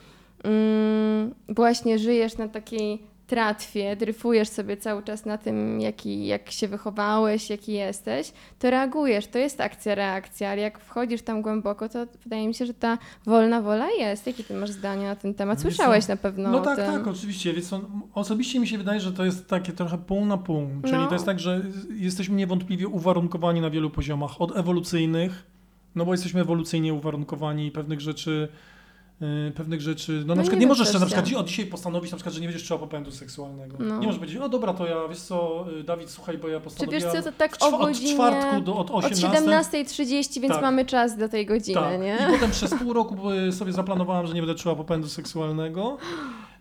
[SPEAKER 1] mm, właśnie żyjesz na takiej tratwie, dryfujesz sobie cały czas na tym, jaki, jak się wychowałeś, jaki jesteś, to reagujesz, to jest akcja-reakcja, ale jak wchodzisz tam głęboko, to wydaje mi się, że ta wolna wola jest. Jakie ty masz zdanie na ten temat? Słyszałeś na pewno
[SPEAKER 2] No
[SPEAKER 1] o
[SPEAKER 2] tak,
[SPEAKER 1] tym.
[SPEAKER 2] tak, oczywiście. Więc osobiście mi się wydaje, że to jest takie trochę pół na pół. Czyli
[SPEAKER 1] No.
[SPEAKER 2] to jest tak, że jesteśmy niewątpliwie uwarunkowani na wielu poziomach. Od ewolucyjnych, no bo jesteśmy ewolucyjnie uwarunkowani i pewnych rzeczy. Yy, Pewnych rzeczy, no,
[SPEAKER 1] No
[SPEAKER 2] na przykład
[SPEAKER 1] nie
[SPEAKER 2] nie możesz na przykład od dzisiaj postanowić, na przykład, że nie będziesz czuła popędu seksualnego.
[SPEAKER 1] No.
[SPEAKER 2] Nie możesz powiedzieć, o dobra, to ja, wiesz co, y, Dawid, słuchaj, bo ja
[SPEAKER 1] Czy
[SPEAKER 2] postanowiłam
[SPEAKER 1] wiesz co, to tak o
[SPEAKER 2] od
[SPEAKER 1] godzinie...
[SPEAKER 2] czwartku do od
[SPEAKER 1] Od
[SPEAKER 2] 18.
[SPEAKER 1] 17.30, więc
[SPEAKER 2] Tak.
[SPEAKER 1] mamy czas do tej godziny,
[SPEAKER 2] Tak.
[SPEAKER 1] nie?
[SPEAKER 2] I potem przez pół roku y, sobie zaplanowałam, że nie będę czuła popędu seksualnego.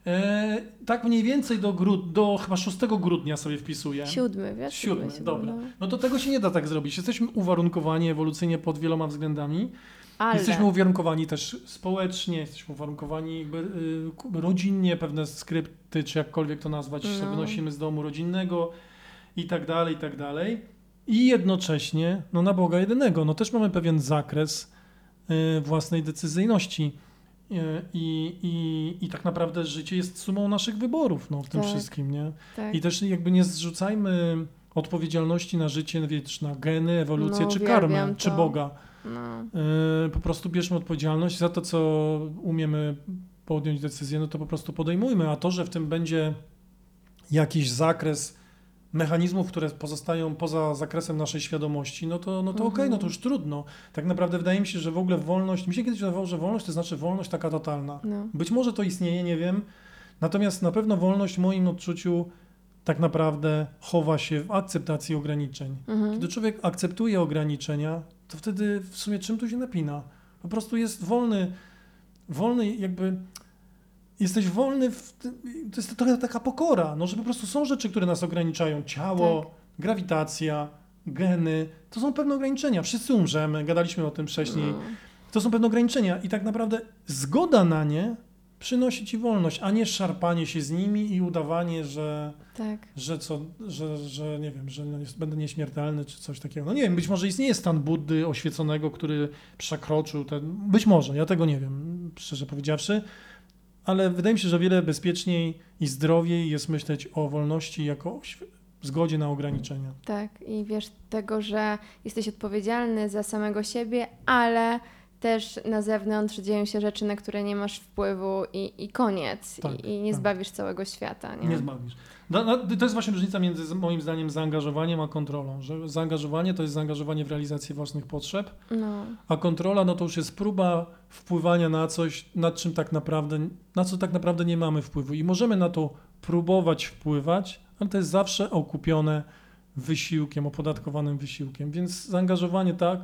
[SPEAKER 2] E, tak mniej więcej do, grud- do chyba 6 grudnia sobie wpisuję.
[SPEAKER 1] Siódmy, wiesz?
[SPEAKER 2] Siódmy,
[SPEAKER 1] siódmy,
[SPEAKER 2] dobra.
[SPEAKER 1] no.
[SPEAKER 2] No to tego się nie da tak zrobić. Jesteśmy uwarunkowani ewolucyjnie pod wieloma względami.
[SPEAKER 1] Ale...
[SPEAKER 2] Jesteśmy uwarunkowani też społecznie, jesteśmy uwarunkowani jakby, y, rodzinnie, pewne skrypty, czy jakkolwiek to nazwać,
[SPEAKER 1] No.
[SPEAKER 2] sobie wynosimy z domu rodzinnego i tak dalej, i tak dalej. I jednocześnie, no na Boga jedynego, no też mamy pewien zakres y, własnej decyzyjności. Y, I, i, I tak naprawdę życie jest sumą naszych wyborów no, w tym
[SPEAKER 1] Tak.
[SPEAKER 2] wszystkim, nie?
[SPEAKER 1] tak.
[SPEAKER 2] I też jakby nie zrzucajmy odpowiedzialności na życie, wiesz, na geny, ewolucję,
[SPEAKER 1] No,
[SPEAKER 2] czy karmę, czy
[SPEAKER 1] to.
[SPEAKER 2] Boga.
[SPEAKER 1] No.
[SPEAKER 2] Yy, po prostu bierzmy odpowiedzialność za to, co umiemy podjąć decyzję, no to po prostu podejmujmy. A to, że w tym będzie jakiś zakres mechanizmów, które pozostają poza zakresem naszej świadomości, no to, no to okej,
[SPEAKER 1] Mhm.
[SPEAKER 2] no to już trudno. Tak naprawdę wydaje mi się, że w ogóle wolność, mi się kiedyś wydawało, że wolność to znaczy wolność taka totalna.
[SPEAKER 1] No.
[SPEAKER 2] Być może to istnieje, nie wiem. Natomiast na pewno wolność w moim odczuciu tak naprawdę chowa się w akceptacji ograniczeń.
[SPEAKER 1] Mhm.
[SPEAKER 2] Kiedy człowiek akceptuje ograniczenia, to wtedy w sumie czym tu się napina? Po prostu jest wolny, wolny jakby, jesteś wolny, w, to jest trochę taka pokora, no, że po prostu są rzeczy, które nas ograniczają. Ciało,
[SPEAKER 1] Tak.
[SPEAKER 2] grawitacja, geny, to są pewne ograniczenia. Wszyscy umrzemy, gadaliśmy o tym wcześniej.
[SPEAKER 1] No.
[SPEAKER 2] To są pewne ograniczenia i tak naprawdę zgoda na nie przynosi ci wolność, a nie szarpanie się z nimi i udawanie, że
[SPEAKER 1] Tak.
[SPEAKER 2] że co, że, że nie wiem, że no będę nieśmiertelny czy coś takiego. No nie wiem, być może istnieje stan Buddy oświeconego, który przekroczył ten, być może, ja tego nie wiem, szczerze powiedziawszy, ale wydaje mi się, że o wiele bezpieczniej i zdrowiej jest myśleć o wolności jako o zgodzie na ograniczenia.
[SPEAKER 1] Tak, i wiesz tego, że jesteś odpowiedzialny za samego siebie, ale też na zewnątrz dzieją się rzeczy, na które nie masz wpływu i, i koniec.
[SPEAKER 2] Tak,
[SPEAKER 1] I, I nie
[SPEAKER 2] tak.
[SPEAKER 1] zbawisz całego świata. Nie?
[SPEAKER 2] Nie zbawisz. No, no, to jest właśnie różnica między moim zdaniem zaangażowaniem a kontrolą, że zaangażowanie to jest zaangażowanie w realizację własnych potrzeb,
[SPEAKER 1] No,
[SPEAKER 2] A kontrola, no to już jest próba wpływania na coś, nad czym tak naprawdę, na co tak naprawdę nie mamy wpływu. I możemy na to próbować wpływać, ale to jest zawsze okupione wysiłkiem, opodatkowanym wysiłkiem. Więc zaangażowanie tak,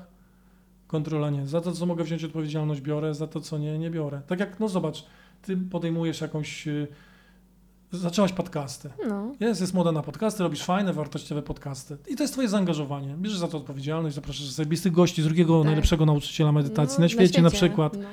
[SPEAKER 2] kontrola nie. Za to, co mogę wziąć odpowiedzialność, biorę, za to, co nie, nie biorę. Tak jak, no zobacz, ty podejmujesz jakąś, y, zaczęłaś podcasty.
[SPEAKER 1] no.
[SPEAKER 2] Jest, jest moda na podcasty, robisz fajne, wartościowe podcasty. I to jest twoje zaangażowanie. Bierzesz za to odpowiedzialność, zapraszasz zajebistych gości, drugiego
[SPEAKER 1] Tak.
[SPEAKER 2] najlepszego nauczyciela medytacji
[SPEAKER 1] No,
[SPEAKER 2] na, świecie, na przykład.
[SPEAKER 1] No.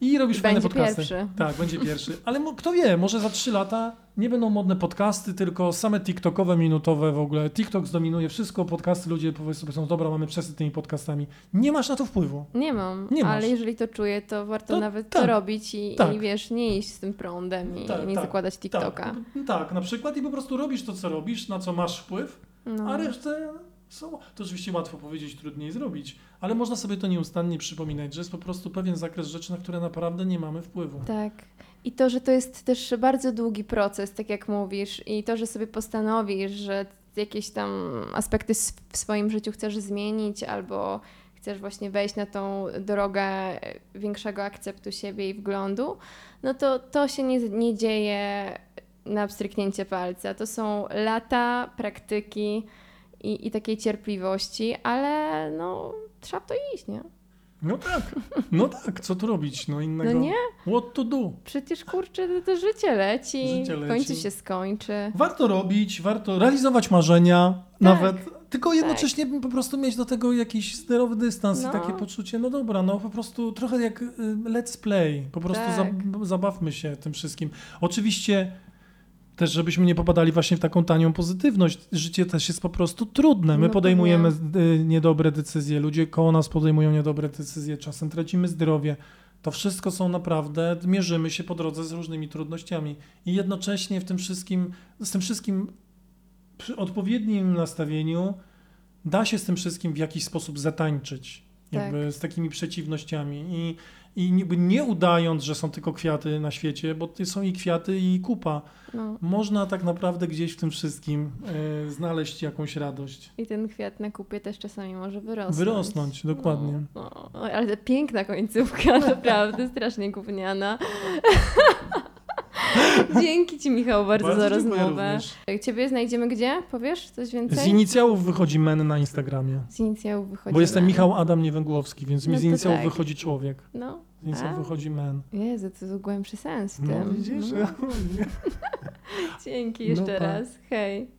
[SPEAKER 2] I robisz
[SPEAKER 1] I
[SPEAKER 2] fajne
[SPEAKER 1] będzie
[SPEAKER 2] podcasty.
[SPEAKER 1] pierwszy.
[SPEAKER 2] Tak, będzie pierwszy. Ale kto wie, może za trzy lata nie będą modne podcasty, tylko same TikTokowe, minutowe w ogóle. TikTok zdominuje wszystko, podcasty, ludzie powiedzą sobie, dobra, mamy przesyt tymi podcastami. Nie masz na to wpływu.
[SPEAKER 1] Nie mam,
[SPEAKER 2] Nie
[SPEAKER 1] ale jeżeli to czuję, to warto
[SPEAKER 2] To
[SPEAKER 1] nawet
[SPEAKER 2] tak.
[SPEAKER 1] to robić i,
[SPEAKER 2] Tak.
[SPEAKER 1] i wiesz, nie iść z tym prądem i
[SPEAKER 2] Tak,
[SPEAKER 1] nie
[SPEAKER 2] tak,
[SPEAKER 1] zakładać TikToka.
[SPEAKER 2] Tak, tak, na przykład i po prostu robisz to, co robisz, na co masz wpływ,
[SPEAKER 1] No.
[SPEAKER 2] a resztę są. To oczywiście łatwo powiedzieć, trudniej zrobić, ale można sobie to nieustannie przypominać, że jest po prostu pewien zakres rzeczy, na które naprawdę nie mamy wpływu.
[SPEAKER 1] Tak. I to, że to jest też bardzo długi proces, tak jak mówisz, i to, że sobie postanowisz, że jakieś tam aspekty w swoim życiu chcesz zmienić albo chcesz właśnie wejść na tą drogę większego akceptu siebie i wglądu, no to to się nie, nie dzieje na pstryknięcie palca. To są lata praktyki i, i takiej cierpliwości, ale no trzeba to iść, nie?
[SPEAKER 2] No tak, no tak, co tu robić, no innego.
[SPEAKER 1] No nie?
[SPEAKER 2] What to do?
[SPEAKER 1] Przecież kurczę, to, życie leci,
[SPEAKER 2] Życie
[SPEAKER 1] w końcu
[SPEAKER 2] leci.
[SPEAKER 1] się skończy.
[SPEAKER 2] Warto robić, warto realizować marzenia, nawet, tylko jednocześnie po prostu mieć do tego jakiś zdrowy dystans
[SPEAKER 1] No.
[SPEAKER 2] i takie poczucie, no dobra, no po prostu trochę jak y, let's play, po prostu
[SPEAKER 1] Tak.
[SPEAKER 2] zab- zabawmy się tym wszystkim. Oczywiście też, żebyśmy nie popadali właśnie w taką tanią pozytywność. Życie też jest po prostu trudne. My
[SPEAKER 1] No
[SPEAKER 2] podejmujemy y, niedobre decyzje, ludzie koło nas podejmują niedobre decyzje, czasem tracimy zdrowie. To wszystko są naprawdę, mierzymy się po drodze z różnymi trudnościami. I jednocześnie w tym wszystkim, z tym wszystkim przy odpowiednim nastawieniu da się z tym wszystkim w jakiś sposób zatańczyć.
[SPEAKER 1] Tak.
[SPEAKER 2] Jakby z takimi przeciwnościami. I, i jakby nie udając, że są tylko kwiaty na świecie, bo to są i kwiaty, i kupa.
[SPEAKER 1] No.
[SPEAKER 2] Można tak naprawdę gdzieś w tym wszystkim e, znaleźć jakąś radość.
[SPEAKER 1] I ten kwiat na kupie też czasami może wyrosnąć.
[SPEAKER 2] Wyrosnąć, dokładnie.
[SPEAKER 1] No, no. Ale to piękna końcówka, naprawdę, strasznie gówniana. Dzięki Ci, Michał, bardzo, za
[SPEAKER 2] dziękuję
[SPEAKER 1] rozmowę.
[SPEAKER 2] również.
[SPEAKER 1] Ciebie znajdziemy gdzie? Powiesz coś więcej?
[SPEAKER 2] Z inicjałów wychodzi men na Instagramie.
[SPEAKER 1] Z inicjałów wychodzi.
[SPEAKER 2] Bo jestem
[SPEAKER 1] men.
[SPEAKER 2] Michał Adam Niewęgłowski, więc mi
[SPEAKER 1] No
[SPEAKER 2] z
[SPEAKER 1] to
[SPEAKER 2] inicjałów
[SPEAKER 1] tak.
[SPEAKER 2] wychodzi człowiek.
[SPEAKER 1] No,
[SPEAKER 2] Z inicjałów wychodzi men.
[SPEAKER 1] Jezu, to jest głębszy sens w
[SPEAKER 2] No
[SPEAKER 1] tym.
[SPEAKER 2] widzisz?
[SPEAKER 1] No. Dzięki jeszcze
[SPEAKER 2] No pa.
[SPEAKER 1] raz. Hej.